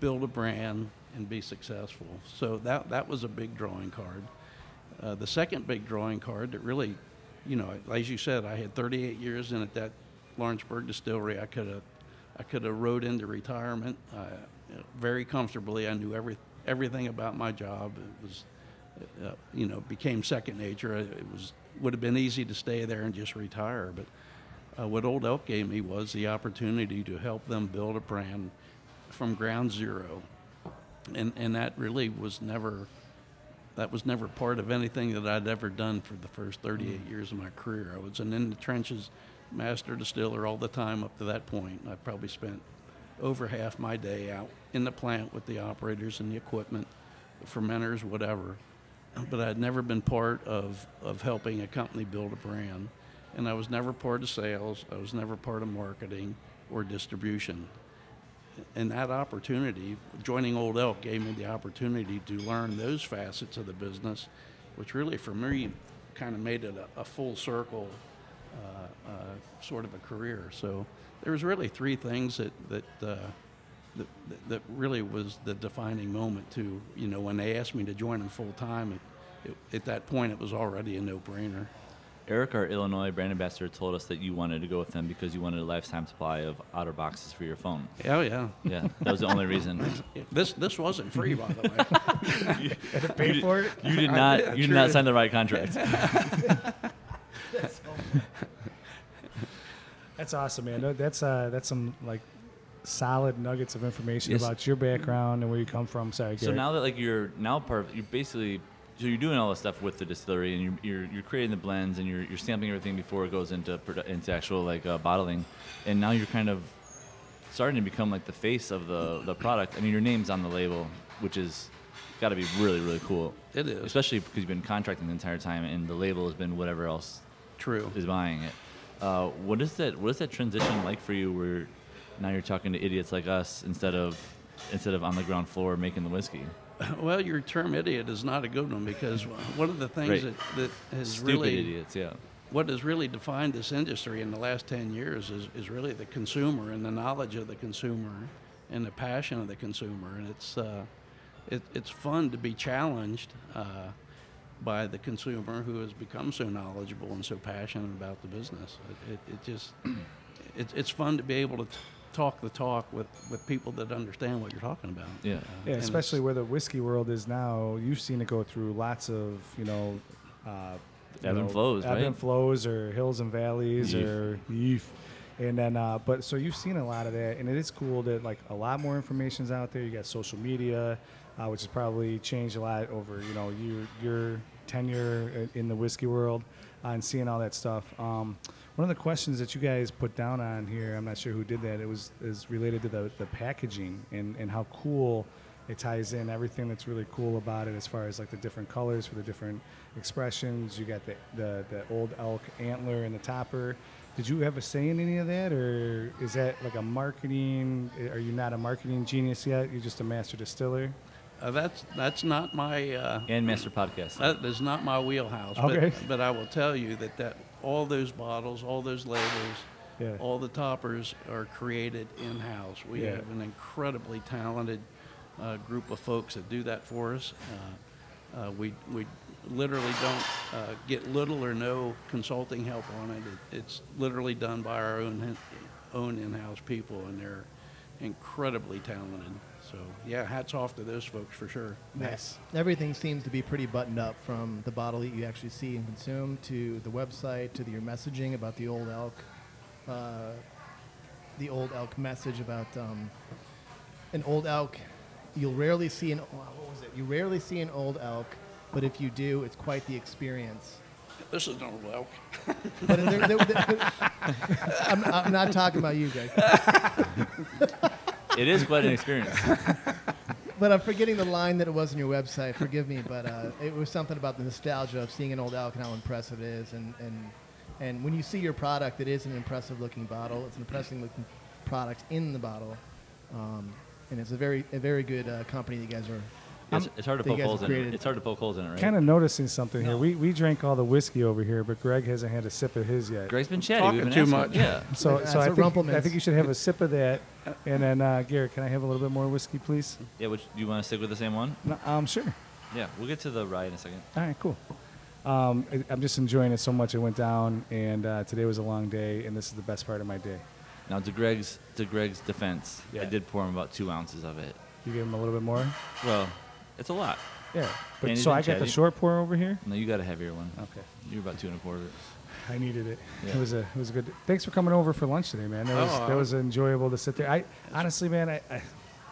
build a brand, and be successful. So that that was a big drawing card. Uh, the second big drawing card that really, you know, as you said, I had 38 years in at that Lawrenceburg distillery. I could have I could have rode into retirement uh, very comfortably. I knew every everything about my job. It was, uh, you know, became second nature. It was would have been easy to stay there and just retire, but uh, what Old Elk gave me was the opportunity to help them build a brand from ground zero, and and that really was never that was never part of anything that I'd ever done for the first 38 years of my career. I was an in the trenches master distiller all the time up to that point. I probably spent over half my day out in the plant with the operators and the equipment, the fermenters, whatever. But I'd never been part of, of helping a company build a brand. And I was never part of sales. I was never part of marketing or distribution. And that opportunity, joining Old Elk, gave me the opportunity to learn those facets of the business, which really, for me, kind of made it a, a full circle sort of a career. So there was really three things that that, uh, that that- that really was the defining moment. To you know, when they asked me to join them full time, it, it, at that point, it was already a no-brainer. Eric, our Illinois brand ambassador, told us that you wanted to go with them because you wanted a lifetime supply of otter boxes for your phone. Oh yeah, Yeah, that was the only reason. this this wasn't free, by the way. Had to pay for it. You did not. You did not sign the right contract. That's awesome, man. That's uh, that's some like solid nuggets of information Yes. about your background and where you come from. Sorry, So now that like you're now part of, you're basically so you're doing all this stuff with the distillery and you're you're, you're creating the blends and you're, you're stamping everything before it goes into produ- into actual like uh, bottling, and now you're kind of starting to become like the face of the the product. I mean, your name's on the label, which is got to be really really cool. It is. especially because you've been contracting the entire time, and the label has been whatever else True. is buying it. Uh, what is that? What is that transition like for you? Where now you're talking to idiots like us instead of instead of on the ground floor making the whiskey. Well, your term idiot is not a good one because one of the things Right. that, that has Stupid really idiots, yeah. what has really defined this industry in the last 10 years is, is really the consumer and the knowledge of the consumer and the passion of the consumer. And it's, uh, it, it's fun to be challenged uh, by the consumer who has become so knowledgeable and so passionate about the business. It, it, it just, it, it's fun to be able to t- talk the talk with, with people that understand what you're talking about. Yeah. Uh, Yeah, especially where the whiskey world is now. You've seen it go through lots of, you know, uh, Ebb and flows, ebb right? and flows, or hills and valleys, Yeef. or yeef. And then, uh, but so you've seen a lot of that, and it is cool that like a lot more information's out there. You got social media, uh, which has probably changed a lot over, you know, your your tenure in the whiskey world, uh, and seeing all that stuff. Um, one of the questions that you guys put down on here, I'm not sure who did that. It was is related to the the packaging and and how cool it ties in everything that's really cool about it as far as like the different colors for the different expressions. You got the the, the old elk antler and the topper. Did you have a say in any of that, or is that like a marketing? Are you not a marketing genius yet? You're just a master distiller. Uh, that's that's not my uh, And Master Podcast. that is not my wheelhouse. Okay. But, but I will tell you that, that all those bottles, all those labels, Yeah. all the toppers are created in house. We Yeah. have an incredibly talented uh, group of folks that do that for us. Uh, uh, we we literally don't uh, get little or no consulting help on it. it it's literally done by our own own in-house people, and they're incredibly talented. So yeah, hats off to those folks for sure. Nice. Everything seems to be pretty buttoned up from the bottle that you actually see and consume to the website to the, your messaging about the old elk, uh, the old elk message about um, an old elk. You'll rarely see an wow, what was it? You rarely see an old elk, but if you do, it's quite the experience. This is no elk. But there- there- there- I'm, I'm not talking about you guys. it is quite an experience. But I'm forgetting the line that it was on your website. Forgive me, but uh, it was something about the nostalgia of seeing an old elk and how impressive it is. And, and, and when you see your product, it is an impressive looking bottle. It's an impressive looking product in the bottle. Um, and it's a very, a very good uh, company that you guys are. It's, it's hard to poke holes in it. It's hard to poke holes in it, right? Kind of noticing something here. We we drank all the whiskey over here, but Greg hasn't had a sip of his yet. Greg's been chatty. Talking been too asking- much. Yeah. So, That's so I think, I think you should have a sip of that. And then, uh, Garrett, can I have a little bit more whiskey, please? Yeah. Which do you want to stick with the same one? No, um, sure. Yeah. We'll get to the rye in a second. All right, cool. Um, I, I'm just enjoying it so much. It went down, and uh, today was a long day, and this is the best part of my day. Now, to Greg's to Greg's defense, Yeah. I did pour him about two ounces of it. You gave him a little bit more. Well, it's a lot. Yeah. But so I got the short pour over here. No, you got a heavier one. Okay. You're about two and a quarter. I needed it. Yeah. It was a it was a good. Thanks for coming over for lunch today, man. That was Oh, that uh, was enjoyable to sit there. I honestly, man, I, I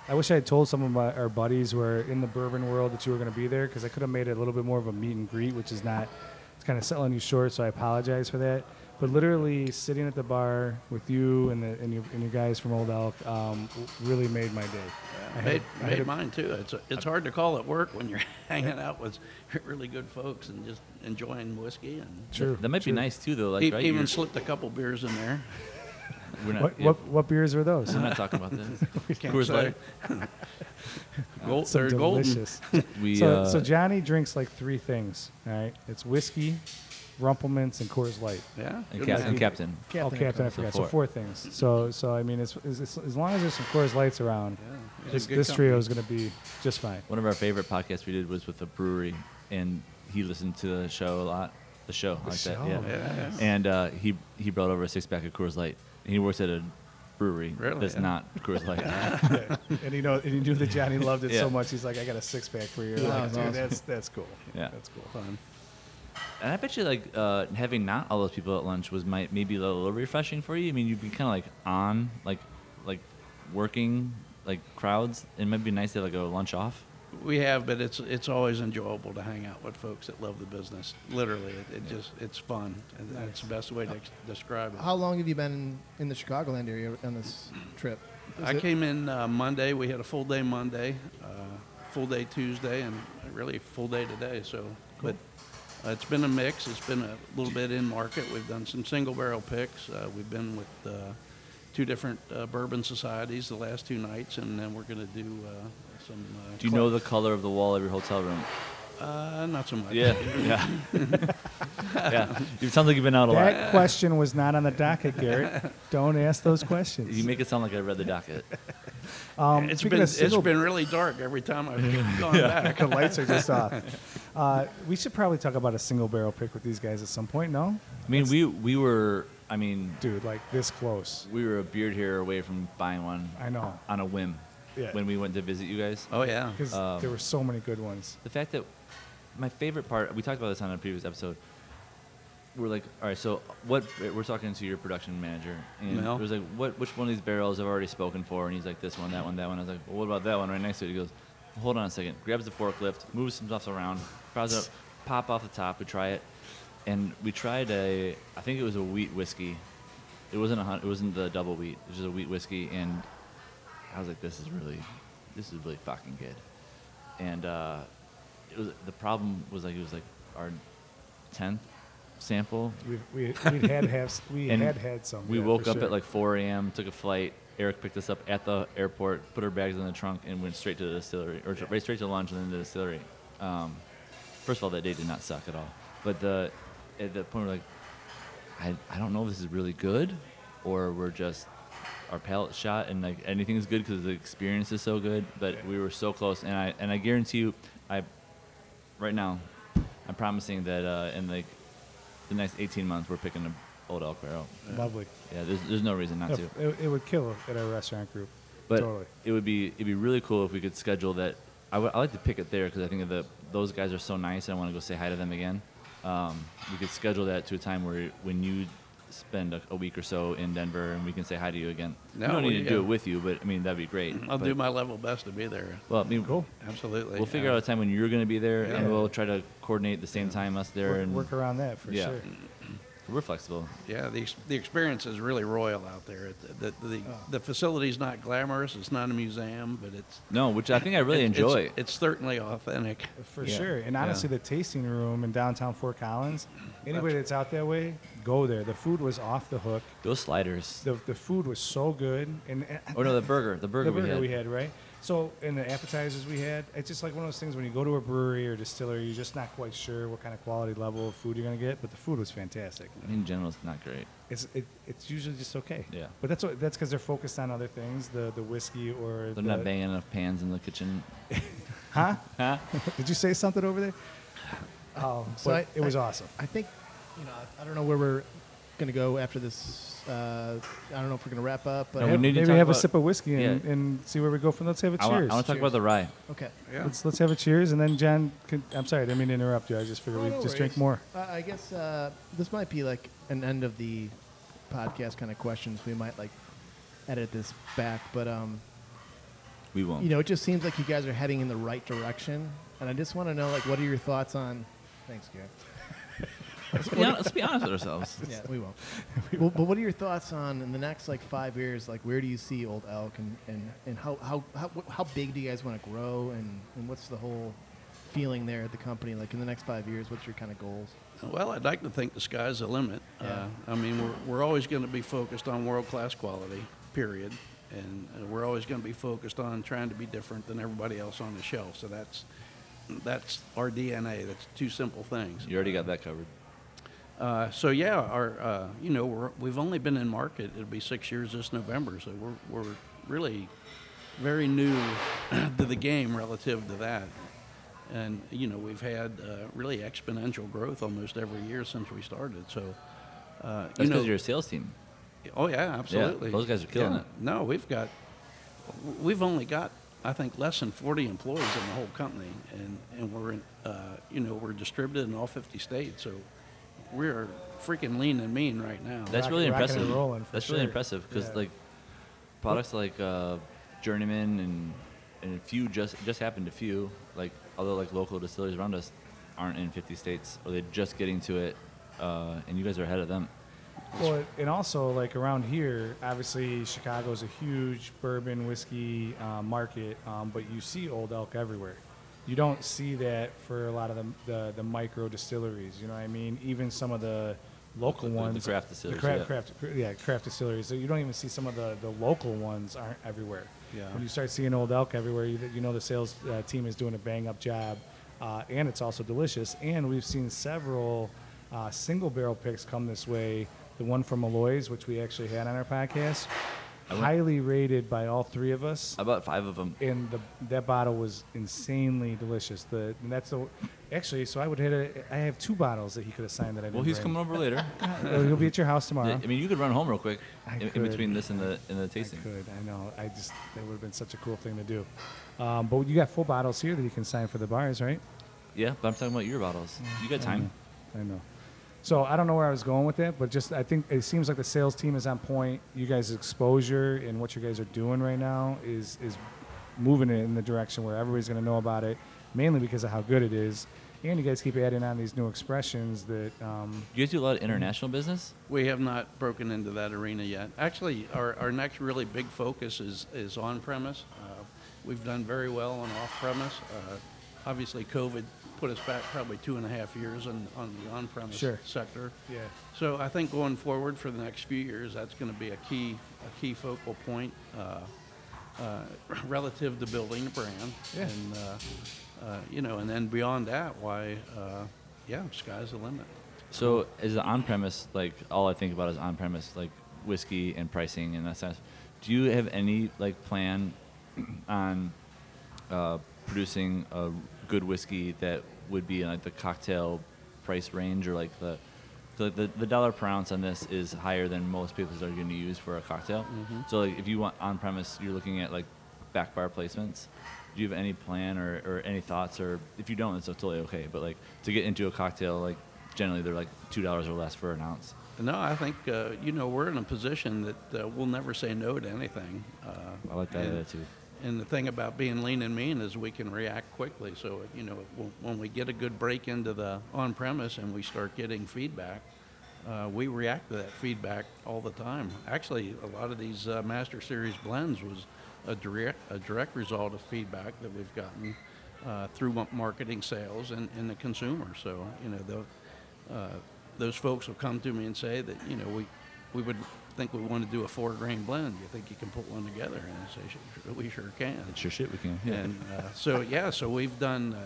I wish I had told some of my our buddies who are in the bourbon world that you were going to be there because I could have made it a little bit more of a meet and greet, which is not. It's kind of selling you short, so I apologize for that. But literally sitting at the bar with you and the and your and your guys from Old Elk um, really made my day. I made had- I had made a- mine too. It's it's hard to call it work when you're hanging out with really good folks and just enjoying whiskey and True. That might be nice too, though. Like, e- right? even slipped a couple beers in there. we're not. What, yeah, what what beers were those? We're not talking about this. Can't Coors. Light. Gold, Some they're golden. delicious. We so, uh, so Johnny drinks like three things. All right, it's whiskey, Rumple Minze, and Coors Light. Yeah. and, Cap- and Captain. oh, Captain Captain, I forgot. So So four. four things. So, so I mean, it's, it's, it's- as long as there's some Coors Lights around, Yeah, this, this trio is going to be just fine. One of our favorite podcasts we did was with a brewery, and he listened to the show a lot. The show, The like that, show. yeah. Yeah, yeah. And uh, he he brought over a six pack of Coors Light. And he works at a brewery Really? that's Yeah. not Coors Light. Yeah. and you know, and you knew that Johnny loved it Yeah. so much. He's like, I got a six pack for you. Yeah, Like, that's dude, awesome. that's that's cool. Yeah. that's cool. Fun. And I bet you like uh, having not all those people at lunch was might maybe a little refreshing for you. I mean, you'd be kind of like on like like working like crowds. It might be nice to have like a lunch off. We have, but it's it's always enjoyable to hang out with folks that love the business. Literally, it, it just it's fun. And That's the best way to ex- describe it. How long have you been in, in the Chicagoland area on this trip? Is I it- came in uh, Monday. We had a full day Monday, uh, full day Tuesday, and really full day today. So, but uh, it's been a mix. It's been a little bit in market. We've done some single barrel picks. Uh, we've been with uh, two different uh, bourbon societies the last two nights, and then we're going to do uh, some. Uh, Do you know the color of the wall of your hotel room? Uh, not so much. Yeah, yeah, yeah. It sounds like you've been out a lot. That question was not on the docket, Garrett. Don't ask those questions. You make it sound like I read the docket. um, It's speaking been of it's single- been really dark every time I've gone back. the lights are just off. Uh, we should probably talk about a single barrel pick with these guys at some point. No, I mean, we we were. I mean, dude, like this close. we were a beard here away from buying one I know on a whim Yeah. when we went to visit you guys. Oh yeah. because Um, there were so many good ones. The fact that my favorite part, we talked about this on a previous episode. We're like, all right, so what? We're talking to your production manager, and Mel? it was like, what? Which one of these barrels I've already spoken for? And he's like, this one, that one, that one. I was like, well, what about that one right next to it? He goes, hold on a second. Grabs the forklift, moves some stuff around, up, pop off the top. We try it, and we tried a, I think it was a wheat whiskey. It wasn't a, it wasn't the double wheat. It was just a wheat whiskey, and I was like, this is really, this is really fucking good. And uh, it was the problem was like it was like our tenth sample. We've, we we had have we And had had some. We yeah, woke up sure. at like 4 a.m. Took a flight. Eric picked us up at the airport, put our bags in the trunk, and went straight to the distillery, or right straight to lunch and then to the distillery. Um, first of all, that day did not suck at all. But the at the point we're like, I I don't know if this is really good, or we're just our palate shot and like anything is good because the experience is so good. But we were so close, and I and I guarantee you, I right now, I'm promising that uh, in like the next 18 months, we're picking an old elk barrel. lovely. Yeah, there's, there's no reason not No, to. it, it would kill at our restaurant group. But totally. it would be it'd be really cool if we could schedule that. I would I like to pick it there because I think the those guys are so nice. and I want to go say hi to them again. Um, we could schedule that to a time where when you spend a, a week or so in Denver and we can say hi to you again. No, we don't we- need to do yeah. it with you, but I mean that'd be great. I'll But- do my level best to be there. well. I mean, Cool. Absolutely. We'll figure yeah. out a time when you're going to be there, Yeah. and we'll try to coordinate the same time us there, Work, and work around that for yeah. sure. We're flexible. Yeah, the, the experience is really royal out there. It, the, the, Oh. the facility's not glamorous. It's not a museum, but it's No, which I think I really it- enjoy. It's, it's certainly authentic. For Yeah. sure. And honestly, the tasting room in downtown Fort Collins, anybody that's out that way, go there. The food was off the hook. Those sliders. The, the food was so good. And and- Oh no, the burger. The burger, the burger we had. right? So, in the appetizers we had, it's just like one of those things when you go to a brewery or distillery, you're just not quite sure what kind of quality level of food you're going to get, but the food was fantastic. In general, it's not great. It's it, it's usually just okay. Yeah. But that's what that's because they're focused on other things, the the whiskey or They're the, not banging enough pans in the kitchen. Huh? Huh? Did you say something over there? Oh, So but I- it was I- awesome. I think, you know, I don't know where we're gonna go after this. Uh, I don't know if we're gonna wrap up, but No, Have- we need to maybe talk have a about- sip of whiskey and, Yeah. and see where we go from. Let's have a I want, cheers. I want to talk about the rye. okay. Yeah. Let's let's have a cheers, and then John. Can, I'm sorry, I didn't mean to interrupt you. I just figured Oh, we no just drink worries. more. Uh, I guess uh, this might be like an end of the podcast kind of questions. We might like edit this back, but um, We won't. you know, it just seems like you guys are heading in the right direction, and I just want to know like, what are your thoughts on? Thanks, Garrett. Let's, be honest, let's be honest with ourselves. Yeah, we won't. well, but what are your thoughts on in the next like five years? Like, where do you see Old Elk, and and, and how how how how big do you guys want to grow, and and what's the whole feeling there at the company? Like in the next five years, what's your kind of goals? Well, I'd like to think the sky's the limit. Yeah. Uh, I mean, we're, we're always going to be focused on world class quality, period. And uh, we're always going to be focused on trying to be different than everybody else on the shelf. So that's that's our DNA. That's two simple things. You already got that covered. Uh, so yeah, our uh, you know we're, we've only been in market. It'll be six years this November. So we're we're really very new to the game relative to that. And you know we've had uh, really exponential growth almost every year since we started. So uh, That's because you're a sales team. oh yeah, absolutely. those guys are killing Yeah. it. No, we've got we've only got I think less than 40 employees in the whole company, and and we're in uh, you know we're distributed in all 50 states. So we're freaking lean and mean right now. That's Rock- really impressive. rolling, for That's really impressive because Yeah. like products like uh, Journeyman and and a few just just happened a few like other like local distilleries around us aren't in 50 states or they're just getting to it, uh, and you guys are ahead of them. Well, and also like around here, obviously Chicago's a huge bourbon whiskey uh, market, um, but you see Old Elk everywhere. You don't see that for a lot of the, the the micro distilleries. You know what I mean? Even some of the local The- the ones, craft distilleries, the craft, yeah. craft, yeah, craft distilleries. So you don't even see some of the the local ones aren't everywhere. Yeah. When you start seeing Old Elk everywhere, you, you know the sales uh, team is doing a bang up job, uh, and it's also delicious. And we've seen several uh, single barrel picks come this way. The one from Malloy's, which we actually had on our podcast, highly rated by all three of us. About five of them. and the that bottle was insanely delicious. The and that's the actually. So I would hit it. I have two bottles that he could have signed that I didn't. Well, he's bring. coming over later. Oh, he'll be at your house tomorrow. I mean, you could run home real quick I in, in between this and the and the I tasting. could. I know. I just that would have been such a cool thing to do. Um, but you got full bottles here that you can sign for the bars, right? Yeah, but I'm talking about your bottles. You got time. I know. So I don't know where I was going with that, but just I think it seems like the sales team is on point. You guys' exposure and what you guys are doing right now is is moving it in the direction where everybody's going to know about it, mainly because of how good it is. And you guys keep adding on these new expressions that um, You guys do a lot of international business. We have not broken into that arena yet. Actually, our, our next really big focus is, is on premise. Uh, we've done very well on off premise. Uh, obviously, COVID put us back probably two and a half years on, on the on premise Sure. sector. yeah. So I think going forward for the next few years, that's going to be a key a key focal point uh, uh, relative to building the brand. Yeah. And uh, uh, you know, and then beyond that, why, uh, yeah, sky's the limit. So is the on-premise like all I think about is on-premise like whiskey and pricing and that sense. Do you have any like plan on uh, producing a good whiskey that would be in like the cocktail price range or like the the, the, the dollar per ounce on this is higher than most people are going to use for a cocktail. So like if you want on premise, you're looking at like back bar placements. Do you have any plan or, or any thoughts or if you don't, it's totally okay. But like to get into a cocktail, like generally they're like two dollars or less for an ounce. No, I think uh, you know we're in a position that uh, we'll never say no to anything. Uh, I like that attitude. And the thing about being lean and mean is we can react quickly. So you know when, we get a good break into the on-premise and we start getting feedback, uh, we react to that feedback all the time. Actually, a lot of these uh, Master Series blends was a direct a direct result of feedback that we've gotten uh, through marketing, sales, and, and the consumer. So you know the, uh, those folks will come to me and say that you know we we would think we want to do a four grain blend. You think you can put one together? And I say we sure can. Sure shit we can. Yeah. And uh, so yeah, so we've done uh,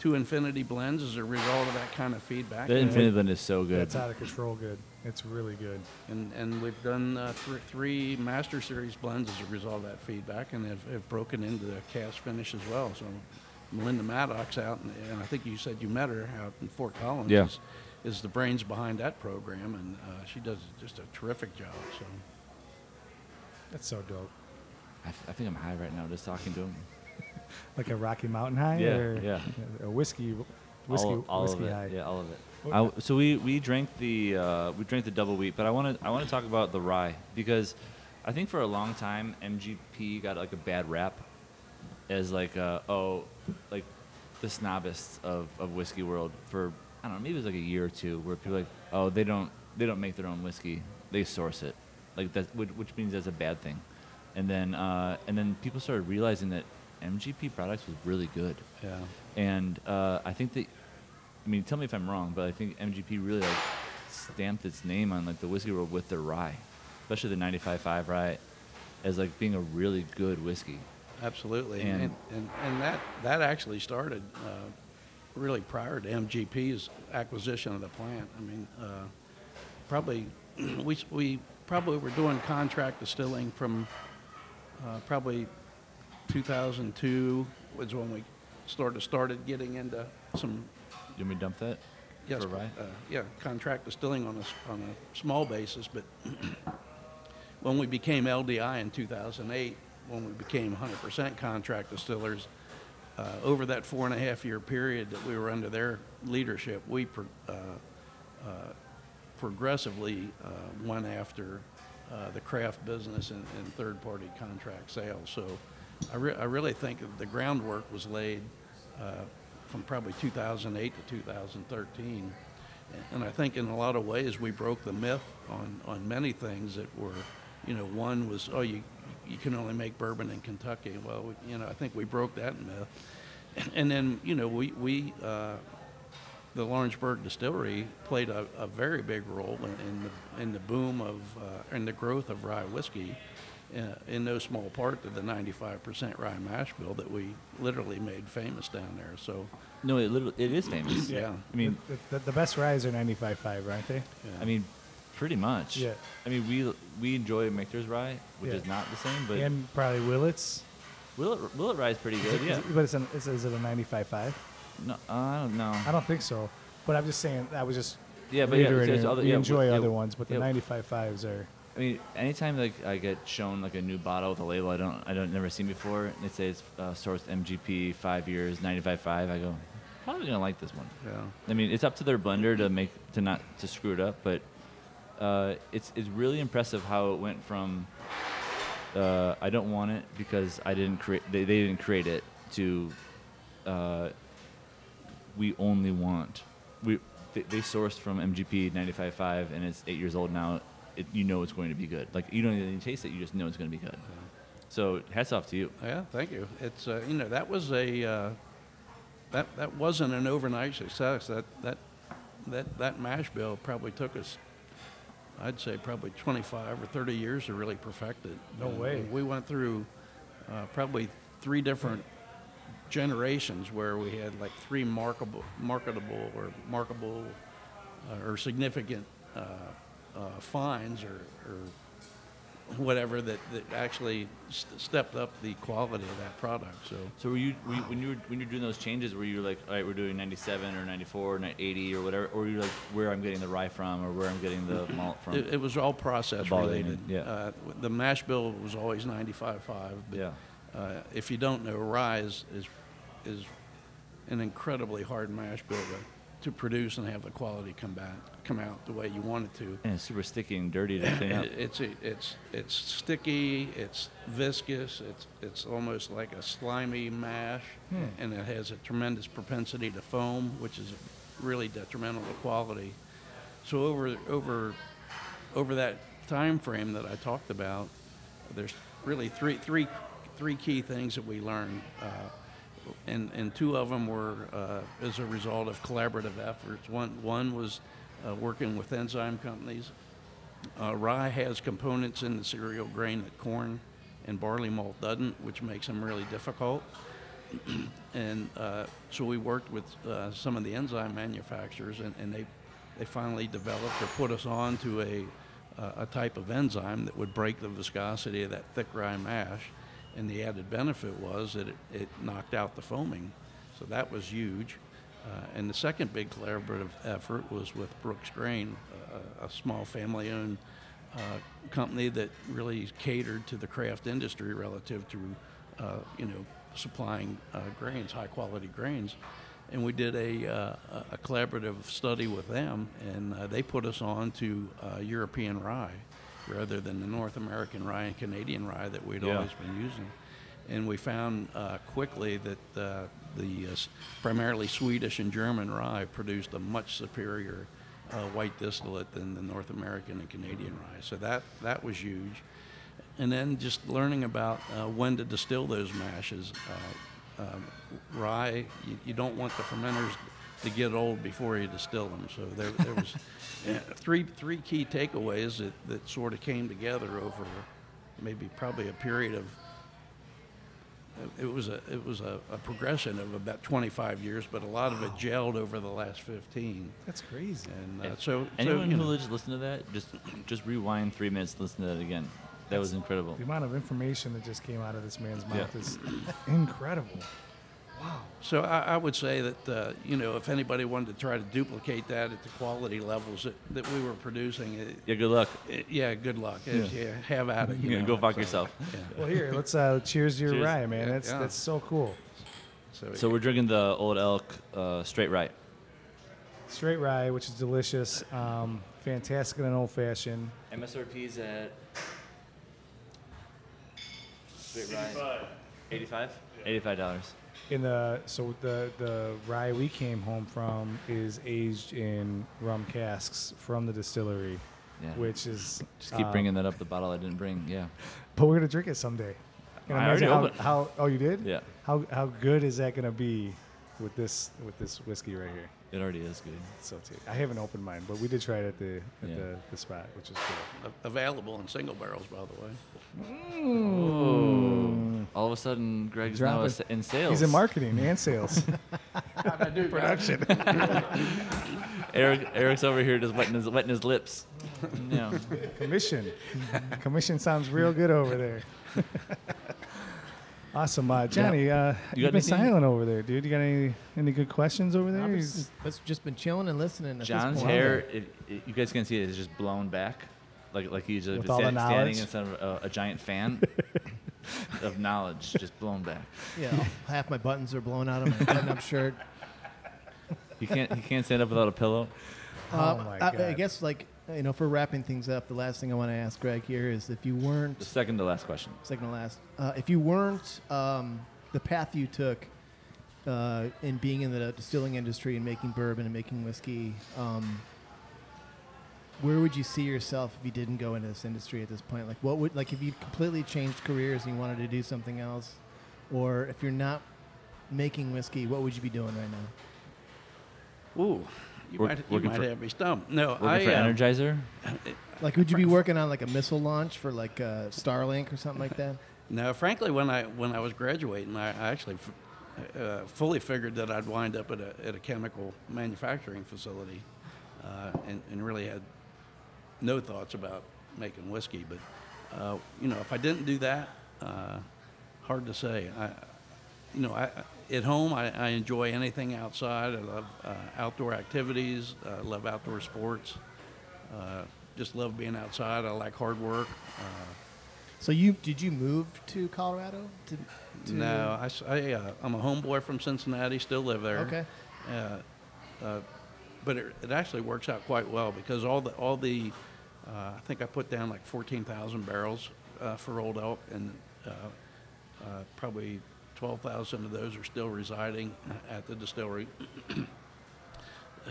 two Infinity blends as a result of that kind of feedback. the And- Infinity Blend is so good. It's out of control good. It's really good. And, and we've done uh, th- three Master Series blends as a result of that feedback, and have, have broken into the cask finish as well. So Melinda Maddox out, and, and I think you said you met her out in Fort Collins. Yeah. Is, is the brains behind that program, and uh, she does just a terrific job. So That's so dope. I, f- I think I'm high right now just talking to him. Like a Rocky Mountain high Yeah, or yeah. a whiskey whiskey all, all whiskey of it. high. Yeah, all of it. I, so we, we drank the uh, we drank the double wheat, but I want to I want to talk about the rye because I think for a long time MGP got like a bad rap as like uh, oh like the snobbists of, of whiskey world for I don't know maybe it was like a year or two where people were like oh they don't they don't make their own whiskey. They source it. Like that which, which means that's a bad thing. And then uh, and then people started realizing that MGP products was really good. Yeah, and uh, I think that, I mean, tell me if I'm wrong, but I think MGP really like stamped its name on like the whiskey world with their rye, especially the 95.5 rye, as like being a really good whiskey. absolutely. And- And, and, and that, that actually started uh, really prior to MGP's acquisition of the plant. I mean, uh, probably we, we probably were doing contract distilling from uh, probably 2002 was when we started started getting into some You want me to dump that? yes, uh, yeah, contract distilling on a on a small basis. But when we became LDI in 2008, when we became 100% contract distillers, uh, over that four and a half year period that we were under their leadership, we pro- uh, uh, progressively uh, went after uh, the craft business and, and third party contract sales. So I, re- I really think the groundwork was laid from probably 2008 to 2013. And I think in a lot of ways we broke the myth on, on many things that were, you know, one was, oh, you, you can only make bourbon in Kentucky. Well, we, you know, I think we broke that myth. And then, you know, we, we uh, the Lawrenceburg distillery played a, a very big role in, in, the, in the boom of, uh, in the growth of rye whiskey, uh, in no small part to the 95% rye mash bill that we literally made famous down there. So, No, it literally it is famous. yeah. I mean, the, the, the best ryes are 95.5, aren't they? yeah. I mean, Pretty much. Yeah. I mean, we we enjoy Michter's rye, which Yeah. is not the same, but and probably Willett's. Will it Will Rye is pretty Is good. it- Yeah. is it- but it's an, it's, is it a 95.5? No, uh, I don't know. I don't think so. But I'm just saying that was just Yeah, but yeah, it's- reiterating. it's other, we yeah, enjoy yeah, other ones, but the yeah. 95.5s are. I mean, anytime like I get shown like a new bottle with a label I don't I don't never seen before, and it says it's uh, sourced MGP five years, 95.5, I go, probably gonna like this one. Yeah. I mean, it's up to their blender to make to not to screw it up, but uh, it's it's really impressive how it went from uh, I don't want it because I didn't create they, they didn't create it to uh, we only want we they, they sourced from MGP 95.5 and it's eight years old now. It, you know it's going to be good. Like you don't even taste it, you just know it's going to be good. So hats off to you. Yeah, thank you. It's uh, you know that was a uh, that that wasn't an overnight success. That that that that mash bill probably took us, I'd say probably 25 or 30 years to really perfect it. No Uh, way. We went through uh, probably three different generations where we had like three markable, marketable or markable uh, or significant uh, uh, fines or, or whatever that, that actually st- stepped up the quality of that product. So So were you, were you when you were when you were doing those changes, were you like, all right, we're doing 97 or 94 or 80 or whatever, or were you like where I'm getting the rye from or where I'm getting the malt from? it, it was all process related. yeah. Uh, the mash bill was always 95.5. But, yeah. Uh, if you don't know, rye is, is, is an incredibly hard mash bill to, to produce and have the quality come back, come out the way you want it to. And it's super sticky and dirty to clean up. It's it's it's sticky. It's viscous. It's it's almost like a slimy mash, Hmm. and it has a tremendous propensity to foam, which is really detrimental to quality. So over over over that time frame that I talked about, there's really three three three key things that we learned. Uh, and, and two of them were uh, as a result of collaborative efforts. One, one was uh, working with enzyme companies uh, rye has components in the cereal grain that corn and barley malt doesn't, which makes them really difficult. and uh, so we worked with uh, some of the enzyme manufacturers, and, and they, they finally developed or put us on to a, uh, a type of enzyme that would break the viscosity of that thick rye mash. And the added benefit was that it, it knocked out the foaming. So that was huge. Uh, and the second big collaborative effort was with Brooks Grain, a small family owned uh, company that really catered to the craft industry relative to, uh, you know, supplying uh, grains, high quality grains. And we did a, uh, a collaborative study with them, and uh, they put us on to uh, European rye rather than the North American rye and Canadian rye that we'd Yeah. always been using. And we found uh, quickly that uh, the uh, primarily Swedish and German rye produced a much superior uh, white distillate than the North American and Canadian rye. So that, that was huge. And then just learning about uh, when to distill those mashes. Uh, um, rye, you, you don't want the fermenters to get old before you distill them. So there, there was three, three key takeaways that, that sort of came together over maybe probably a period of it was a it was a, a progression of about 25 years, but a lot of it gelled over the last 15. That's crazy. And uh, so, so Anyone you who know, will just listen to that, just just rewind three minutes, listen to that again. That was incredible. The amount of information that just came out of this man's Yeah. mouth is incredible. So I, I would say that uh, you know if anybody wanted to try to duplicate that at the quality levels that, that we were producing, it, Yeah, good luck. it- yeah, good luck. Yeah. Yeah. have at it. You Yeah, know, go fuck so, yourself. Yeah. Well, here, let's uh, cheers to your Cheers. rye, man. Yeah, That's yeah. that's so cool. So, So we're drinking the Old Elk uh, straight right. Straight rye, which is delicious, um, fantastic in an old fashioned. MSRP's at straight rye. 85? 85 dollars. In the so the the rye we came home from is aged in rum casks from the distillery, Yeah. which is Just keep um, bringing that up. The bottle I didn't bring. Yeah. But we're gonna drink it someday. Can I already imagine how, opened- how oh you did Yeah. how how good is that gonna be with this with this whiskey right here? It already is good. So tasty. I haven't opened mine, but we did try it at the at Yeah. the, the spot, which is cool. a- available in single barrels, by the way. Oh. All of a sudden, Greg's now Dropping. s- in sales. He's in marketing and sales. I do Production. Eric, Eric's over here just wetting his, wetting his lips. Yeah. Commission. Commission sounds real good over there. awesome, uh, Johnny. Uh, you you've been anything? silent over there, dude. You got any any good questions over there? I've He's- just, just been chilling and listening. At John's this point. hair, if, if you guys can see it, is just blown back, like like he's just With all the standing knowledge? in front of a, a giant fan of knowledge, just blown back. Yeah, half my buttons are blown out of my button-up shirt. You can't you can't stand up without a pillow. Oh Um, my I, I guess like you know, for wrapping things up, the last thing I want to ask Greg here is if you weren't The second to last question. second to last, uh, if you weren't um, the path you took uh, in being in the distilling industry and making bourbon and making whiskey, um, where would you see yourself if you didn't go into this industry at this point? Like, what would like if you completely changed careers and you wanted to do something else, or if you're not making whiskey, what would you be doing right now? Ooh, you Work- might, you might for- have me stumped. No, Working I for uh, Energizer. Like, would you be working on like a missile launch for like uh, Starlink or something like that? No, frankly, when I when I was graduating, I, I actually f- uh, fully figured that I'd wind up at a at a chemical manufacturing facility, uh, and and really had no thoughts about making whiskey. But uh, you know, if I didn't do that, uh, hard to say. I, you know, I, at home I, I enjoy anything outside. I love uh, outdoor activities. I love outdoor sports. Uh, just love being outside. I like hard work. Uh, So you did you move to Colorado? To, to No, I, I, uh, I'm a homeboy from Cincinnati, still live there. Okay. Uh, uh, but it, it actually works out quite well because all the all the uh, I think I put down like 14,000 barrels uh, for Old Elk, and uh, uh, probably 12,000 of those are still residing at the distillery.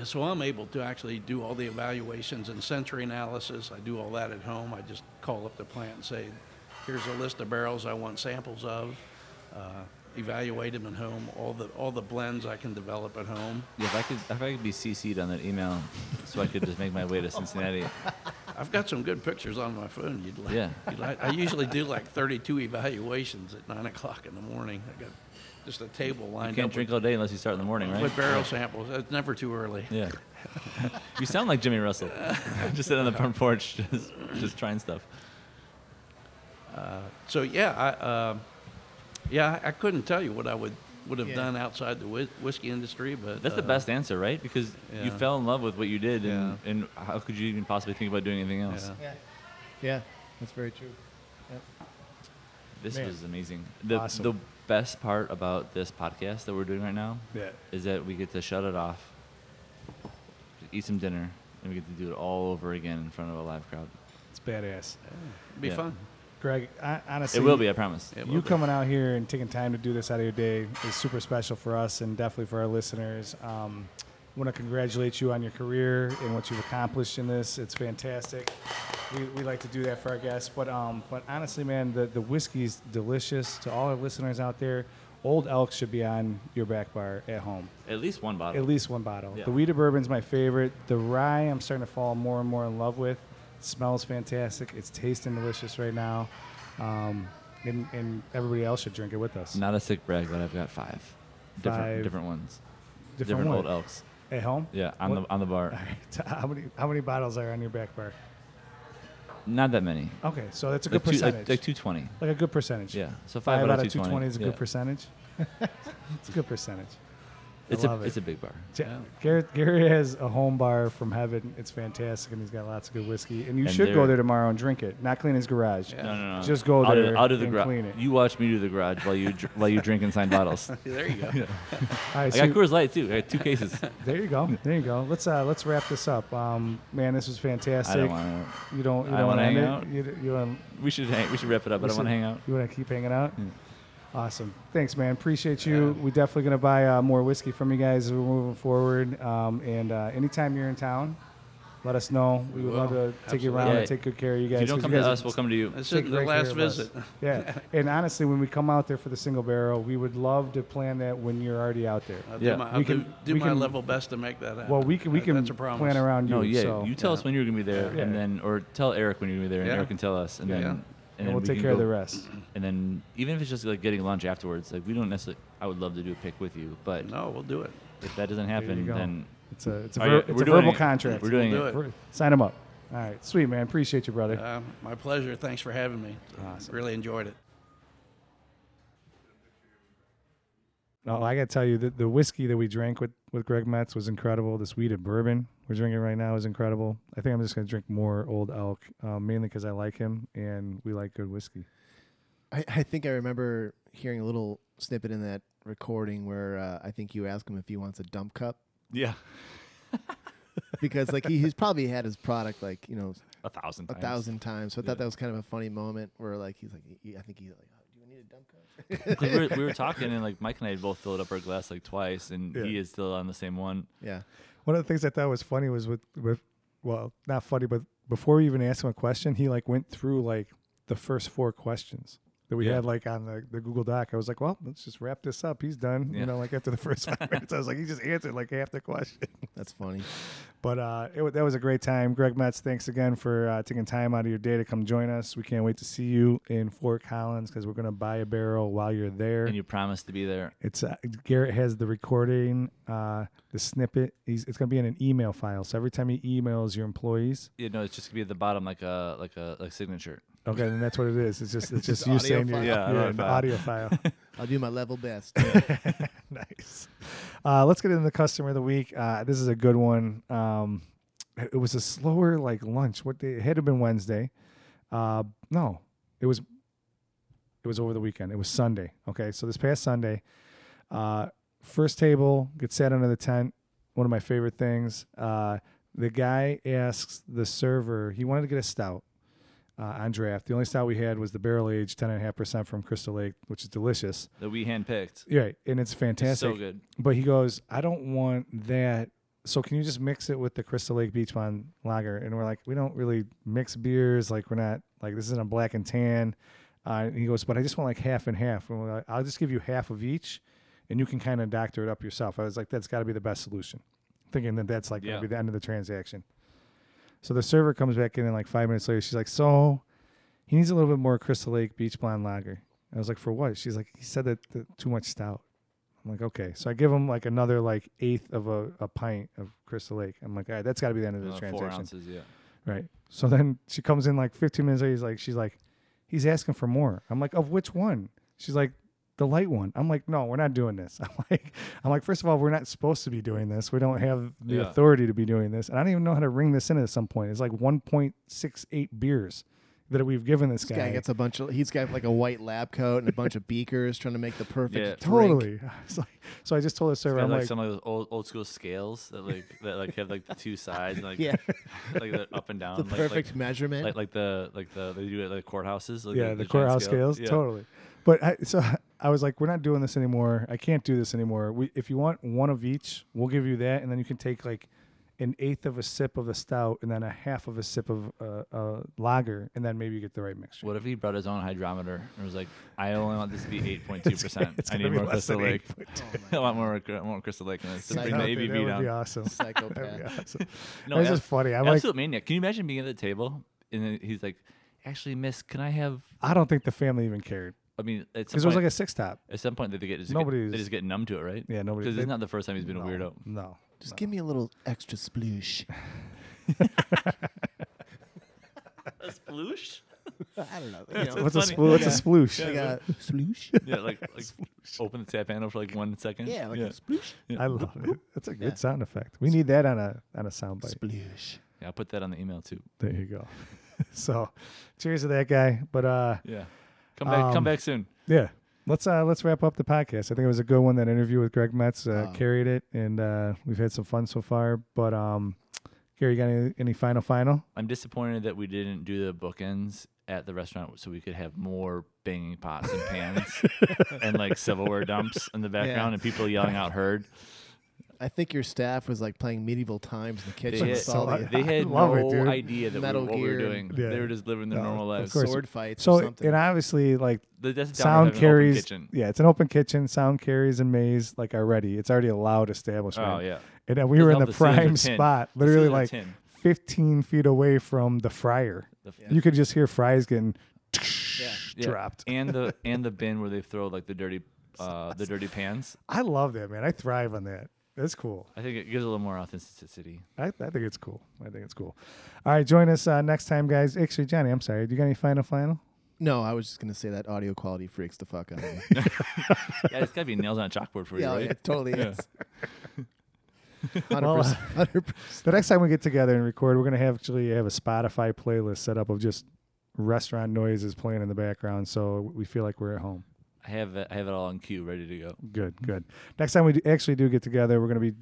So I'm able to actually do all the evaluations and sensory analysis. I do all that at home. I just call up the plant and say, "Here's a list of barrels I want samples of." Uh, evaluate them at home. All the all the blends I can develop at home. Yeah, if I could if I could be CC'd on that email, so I could just make my way to Cincinnati. I've got some good pictures on my phone. You'd like. Yeah. You'd like I usually do like 32 evaluations at nine o'clock in the morning. I got just a table You can't up drink with, all day unless you start in the morning, right? with barrel samples. It's never too early. Yeah. you sound like Jimmy Russell. just sitting on the front porch, just just trying stuff. So yeah, I um yeah I couldn't tell you what I would would have Yeah. done outside the whi- whiskey industry, but That's the uh, best answer, right? Because you fell in love with what you did, and, Yeah. and how could you even possibly think about doing anything else? Yeah. Yeah. Yeah, that's very true. Yep. This Man. was amazing. The Awesome. the best part about this podcast that we're doing right now Yeah. is that we get to shut it off, eat some dinner, and we get to do it all over again in front of a live crowd. It's badass. It'd be Yeah. fun. Greg, I, honestly, It will be, I promise. It will you be. coming out here and taking time to do this out of your day is super special for us and definitely for our listeners. Um, want to congratulate you on your career and what you've accomplished in this. It's fantastic. We, we like to do that for our guests, but um, but honestly, man, the the whiskey's delicious. To all our listeners out there, Old Elk should be on your back bar at home. At least one bottle. At least one bottle. Yeah. The Wheated Bourbon's my favorite. The rye, I'm starting to fall more and more in love with. It smells fantastic. It's tasting delicious right now. Um, and, and everybody else should drink it with us. Not a sick brag, but I've got five. Different, Five different ones. Different, old elks. At home? Yeah, on What- the on the bar. All right. How many how many bottles are on your back bar? Not that many. Okay, so that's a Like, good two, percentage. like, like 220. Like a good percentage. Yeah. So Five, five, out of 220. 220 is a yeah. good percentage. it's a good percentage. It's love a it. it's a big bar. Ja- Garrett, Gary has a home bar from heaven. It's fantastic, and he's got lots of good whiskey. And you And should go they're- there tomorrow and drink it. Not clean his garage. Yeah. No, no, no. Just go I'll do- there I'll do the and gra- clean it. You watch me do the garage while you dr- while you drink and sign bottles. there you go. All right, I so got Coors Light too. I got two cases. there you go. There you go. Let's uh, let's wrap this up. Um, man, this was fantastic. I don't want to. you don't. You I don't wanna end hang it? out. You, you want. We should hang, we should wrap it up. But I don't want to hang out. You want to keep hanging out? Yeah. Awesome. Thanks, man. Appreciate you. We're definitely gonna buy uh, more whiskey from you guys as we're moving forward. Um, and uh, anytime you're in town, let us know. We We would love to will. take you around Absolutely. and take good care of you guys. If you don't 'cause come guys to us, we'll come to you. This Take isn't the last visit. Yeah, and honestly, when we come out there for the single barrel, we would love to plan that when you're already out there. I'll Yeah. do my, I'll We do, can- do we my can- level best to make that happen. Well, we can we can That's a promise. plan around you. No, yeah. so. you tell us when you're gonna be there, Yeah. and then or tell Eric when you're gonna be there, and Yeah. Eric can tell us, and Yeah. then Yeah. And, and we'll we take can care of the rest. And then even if it's just like getting lunch afterwards, like we don't necessarily. I would love to do a pick with you, but No, we'll do it. if that doesn't happen, then It's a it's a, Oh, ver- yeah, it's a verbal it. contract. We're doing We'll it. do We're- Sign him up. All right, sweet man. Appreciate you, brother. Uh, my pleasure. Thanks for having me. Awesome. Really enjoyed it. Oh, I got to tell you, the, the whiskey that we drank with, with Greg Metze was incredible. This wheated bourbon we're drinking right now is incredible. I think I'm just going to drink more Old Elk, um, mainly because I like him and we like good whiskey. I, I think I remember hearing a little snippet in that recording where uh, I think you asked him if he wants a dump cup Yeah, because like he, he's probably had his product like you know a thousand. a times. thousand times. So I Yeah. thought that was kind of a funny moment where like he's like he, I think he's like, oh, do you need a dump cup? 'Cause we, were, we were talking and like Mike and I both filled up our glass like twice, and Yeah. he is still on the same one. yeah. One of the things I thought was funny was with, with well, not funny, but before we even asked him a question, he like went through like the first four questions that we Yeah. had like on the, the Google Doc. I was like, well, let's just wrap this up. He's done. Yeah. You know, like after the first five minutes, I was like, he just answered like half the question. That's funny. But uh, it, that was a great time. Greg Metze, thanks again for uh, taking time out of your day to come join us. We can't wait to see you in Fort Collins because we're going to buy a barrel while you're there. And you promised to be there. It's uh, Garrett has the recording, uh, the snippet. He's, it's going to be in an email file. So every time he emails your employees, You know, it's just gonna be at the bottom like a like a like signature. Okay, then that's what it is. It's just it's just Just you audio saying your file. Yeah, yeah, audio an file. audio file. I'll do my level best. nice. Uh, let's get into the customer of the week. Uh, this is a good one. Um, it was a slower like lunch. What day? It had to have been Wednesday. Uh, no, it was. It was over the weekend. It was Sunday. Okay, so this past Sunday, uh, first table gets sat under the tent. One of my favorite things. Uh, the guy asks the server. He wanted to get a stout uh, on draft. The only stout we had was the barrel aged ten and a half percent from Crystal Lake, which is delicious. That we handpicked. Yeah, right, and it's It's fantastic. so good. But he goes, I don't want that. So can you just mix it with the Crystal Lake Beach Blonde Lager? And we're like, we don't really mix beers. Like we're not like this isn't a black and tan. Uh, and he goes, but I just want like half and half. And we're like, I'll just give you half of each, and you can kind of doctor it up yourself. I was like, that's got to be the best solution, thinking that that's like Yeah. gonna be the end of the transaction. So the server comes back in, and like five minutes later, she's like, so he needs a little bit more Crystal Lake Beach Blonde Lager. I was like, for what? She's like, he said that, too much stout. I'm like, okay. So I give him like another like eighth of a, a pint of Crystal Lake. I'm like, all right, that's got to be the end of the Uh, four transaction. ounces. Yeah. Right. So then she comes in like 15 minutes later. He's like, she's like, he's asking for more. I'm like, of which one? She's like, the light one. I'm like, no, we're not doing this. I'm like, I'm like, first of all, we're not supposed to be doing this. We don't have the Yeah. authority to be doing this. And I don't even know how to ring this in at some point. It's like 1.68 beers that we've given this, This guy gets a bunch of. He's got like a white lab coat and a bunch of beakers, trying to make the perfect Yeah. drink. Totally. It's like, so I just told the It's server, I'm like, like, some of those old old school scales that like that like have like the two sides and like Yeah, like the up and down the like, perfect like, measurement. like like the like the they do it at like courthouses like yeah, the, the, giant courthouse scale. scales, Yeah. totally. But I, so I was like, we're not doing this anymore. I can't do this anymore. We, if you want one of each, we'll give you that, and then you can take like an eighth of a sip of a stout, and then a half of a sip of uh, uh, lager, and then maybe you get the right mixture. What if he brought his own hydrometer and was like, I only want this to be eight point two percent. I need more Crystal Lake. 8.2. I want more. I want Crystal Lake in this. To Psycho. bring the That would ABV be down. awesome. That'd be Psychopath. awesome. No, it's abs- just funny. I'm like, absolute maniac. Can you imagine being at the table and then he's like, "Actually, Miss, can I have?" I don't think the family even cared I mean, at some because it was like a six top. at some point they get just Nobody's- get, they just get numb to it, right? Yeah, nobody. Because they- it's not the first time he's been no, a weirdo. No, Just give me a little extra sploosh. A sploosh? I don't know. That's You know, what's a funny. spl- what's a Yeah. sploosh? like a sploosh. Yeah, like like open the tap handle for like one second. Yeah, like yeah. a sploosh. Yeah. I love it. That's a good Yeah. sound effect. We need that on a on a soundbite. Sploosh. Yeah, I'll put that on the email too. There you go. so, cheers to that guy. But uh, Yeah. Come back. Um, come back soon. yeah, let's uh let's wrap up the podcast. I think it was a good one. That interview with Greg Metze uh, Oh. carried it, and uh, we've had some fun so far. But um, Gary, you got any, any final final? I'm disappointed that we didn't do the bookends at the restaurant so we could have more banging pots and pans and like silverware dumps in the background and people yelling out "heard." I think your staff was like playing medieval times in the kitchen. They had, all so the they had love it, no idea that we, Metal what we were Gear doing. Yeah. They were just living their No, normal of lives. sword fights or So, something. and obviously, like Th- That's the sound downside of having an open carries. kitchen. Yeah, it's an open kitchen. Sound carries and Maize like already. It's already a loud establishment. Oh yeah. And then we Doesn't were in the the prime spot, literally like 15 feet away from the fryer. The- Yeah. You could just hear fries getting yeah. yeah. dropped. and the and the bin where they throw like the dirty uh the dirty pans. I love that, man. I thrive on that. That's cool. I think it gives a little more authenticity. I, I think it's cool. I think it's cool. All right, join us uh, next time, guys. Actually, Johnny, I'm sorry. Do you got any final final? No, I was just gonna say that audio quality freaks the fuck out of me. Yeah, it's gotta be nails on a chalkboard for you, yeah, right? it totally Yeah. is. Hundred Well, percent. Hundred percent. The next time we get together and record, we're gonna have actually have a Spotify playlist set up of just restaurant noises playing in the background, so we feel like we're at home. I have it, I have it all on cue, ready to go. Good, good. Next time we do, actually do get together, we're gonna be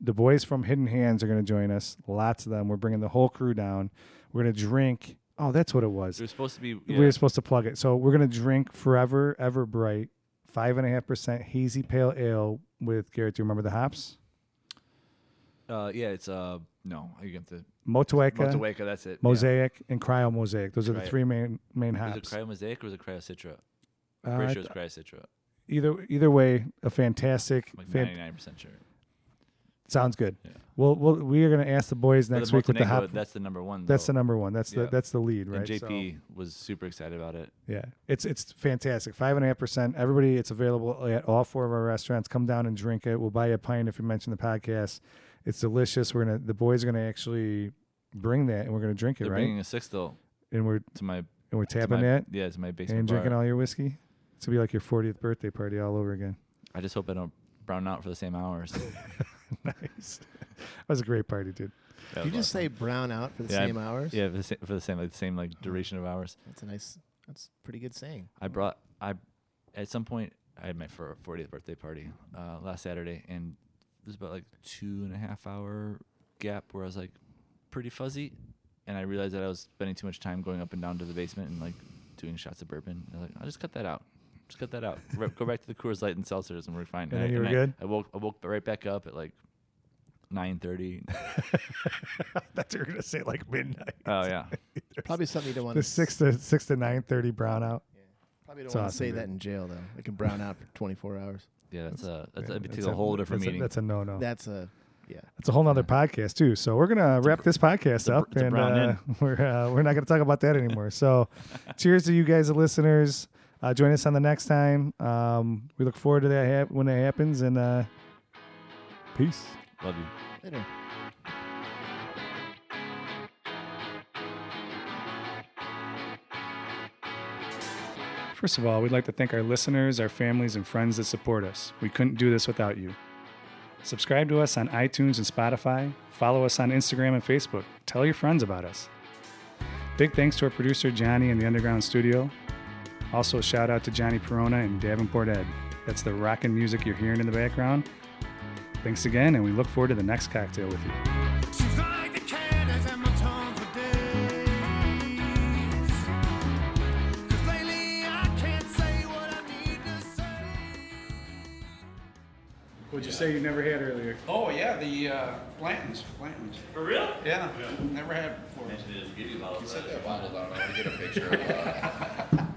the boys from Hidden Hands are gonna join us. Lots of them. We're bringing the whole crew down. We're gonna drink. Oh, that's what it was. It was supposed to be. We Yeah, were supposed to plug it. So we're gonna drink Forever Ever Bright, five and a half percent hazy pale ale with Garrett. Do you remember the hops? uh, yeah, it's uh no, you have to Motueka, Motueka, that's it. Mosaic, and Cryo Mosaic. Those are the three main main Yeah. Was hops. it Cryo Mosaic or was it Cryo Citra? Uh, Pretty sure it th- Citra. either either way, a fantastic. I'm fan- 99 percent sure. sounds good. Yeah. Well, we'll we are gonna ask the boys next the week with the hop. That's the number one. That's the number one. That's the that's the lead, right? And So- JP was super excited about it. Yeah, it's it's fantastic. Five and a half percent. Everybody, it's available at all four of our restaurants. Come down and drink it. We'll buy you a pint if you mention the podcast. It's delicious. We're gonna the boys are gonna actually bring that and we're gonna drink it, They're right? bringing a six though And we're to my and we're tapping my, that Yeah, it's my basement and bar. drinking all your whiskey. It's gonna be like your 40th birthday party all over again. I just hope I don't brown out for the same hours. nice. That was a great party, dude. That You was a lot just say brown out for the Yeah, I- same hours. yeah for the same, for the same like the same like duration of hours. that's a nice. That's a pretty good saying. I brought I at some point I had my fir- 40th birthday party uh, last Saturday, and it was about like two and a half hour gap where I was like pretty fuzzy, and I realized that I was spending too much time going up and down to the basement and like doing shots of bourbon. I was like, I'll just cut that out. Just cut that out. Re- Go back to the Coors Light and seltzers, and we're fine. And then I, you were good? I woke I woke right back up at like 9:30. That's what you're gonna say like midnight. oh yeah, Probably something you don't want The to. six to six to nine thirty brown out. Probably don't It's want awesome, to say dude. that in jail though. It can brown out for 24 hours. yeah. That's a that's Yeah, a, that's it's a whole different that's meeting. that's a no no. That's a yeah. That's a whole nother podcast too. So we're gonna wrap this podcast up, a and uh, we're uh, we're not gonna talk about that anymore. So, cheers to you guys, the listeners. Uh, join us on the next time. Um, we look forward to that hap- when that happens, and uh, peace. Love you. Later. First of all, we'd like to thank our listeners, our families, and friends that support us. We couldn't do this without you. Subscribe to us on iTunes and Spotify. Follow us on Instagram and Facebook. Tell your friends about us. Big thanks to our producer, Johnny, in the Underground Studio. Also, a shout out to Johnny Perona and Davenport Ed. That's the rockin' music you're hearing in the background. Thanks again, and we look forward to the next cocktail with you. Seems like the cat has had my tongue for days. 'Cause lately I can't say what I need to say. What'd you say you never had earlier? Oh yeah, the uh, Blantons. Blantons. For real? Yeah, never had before. Give you Set that bottle down. I want to get a picture of uh,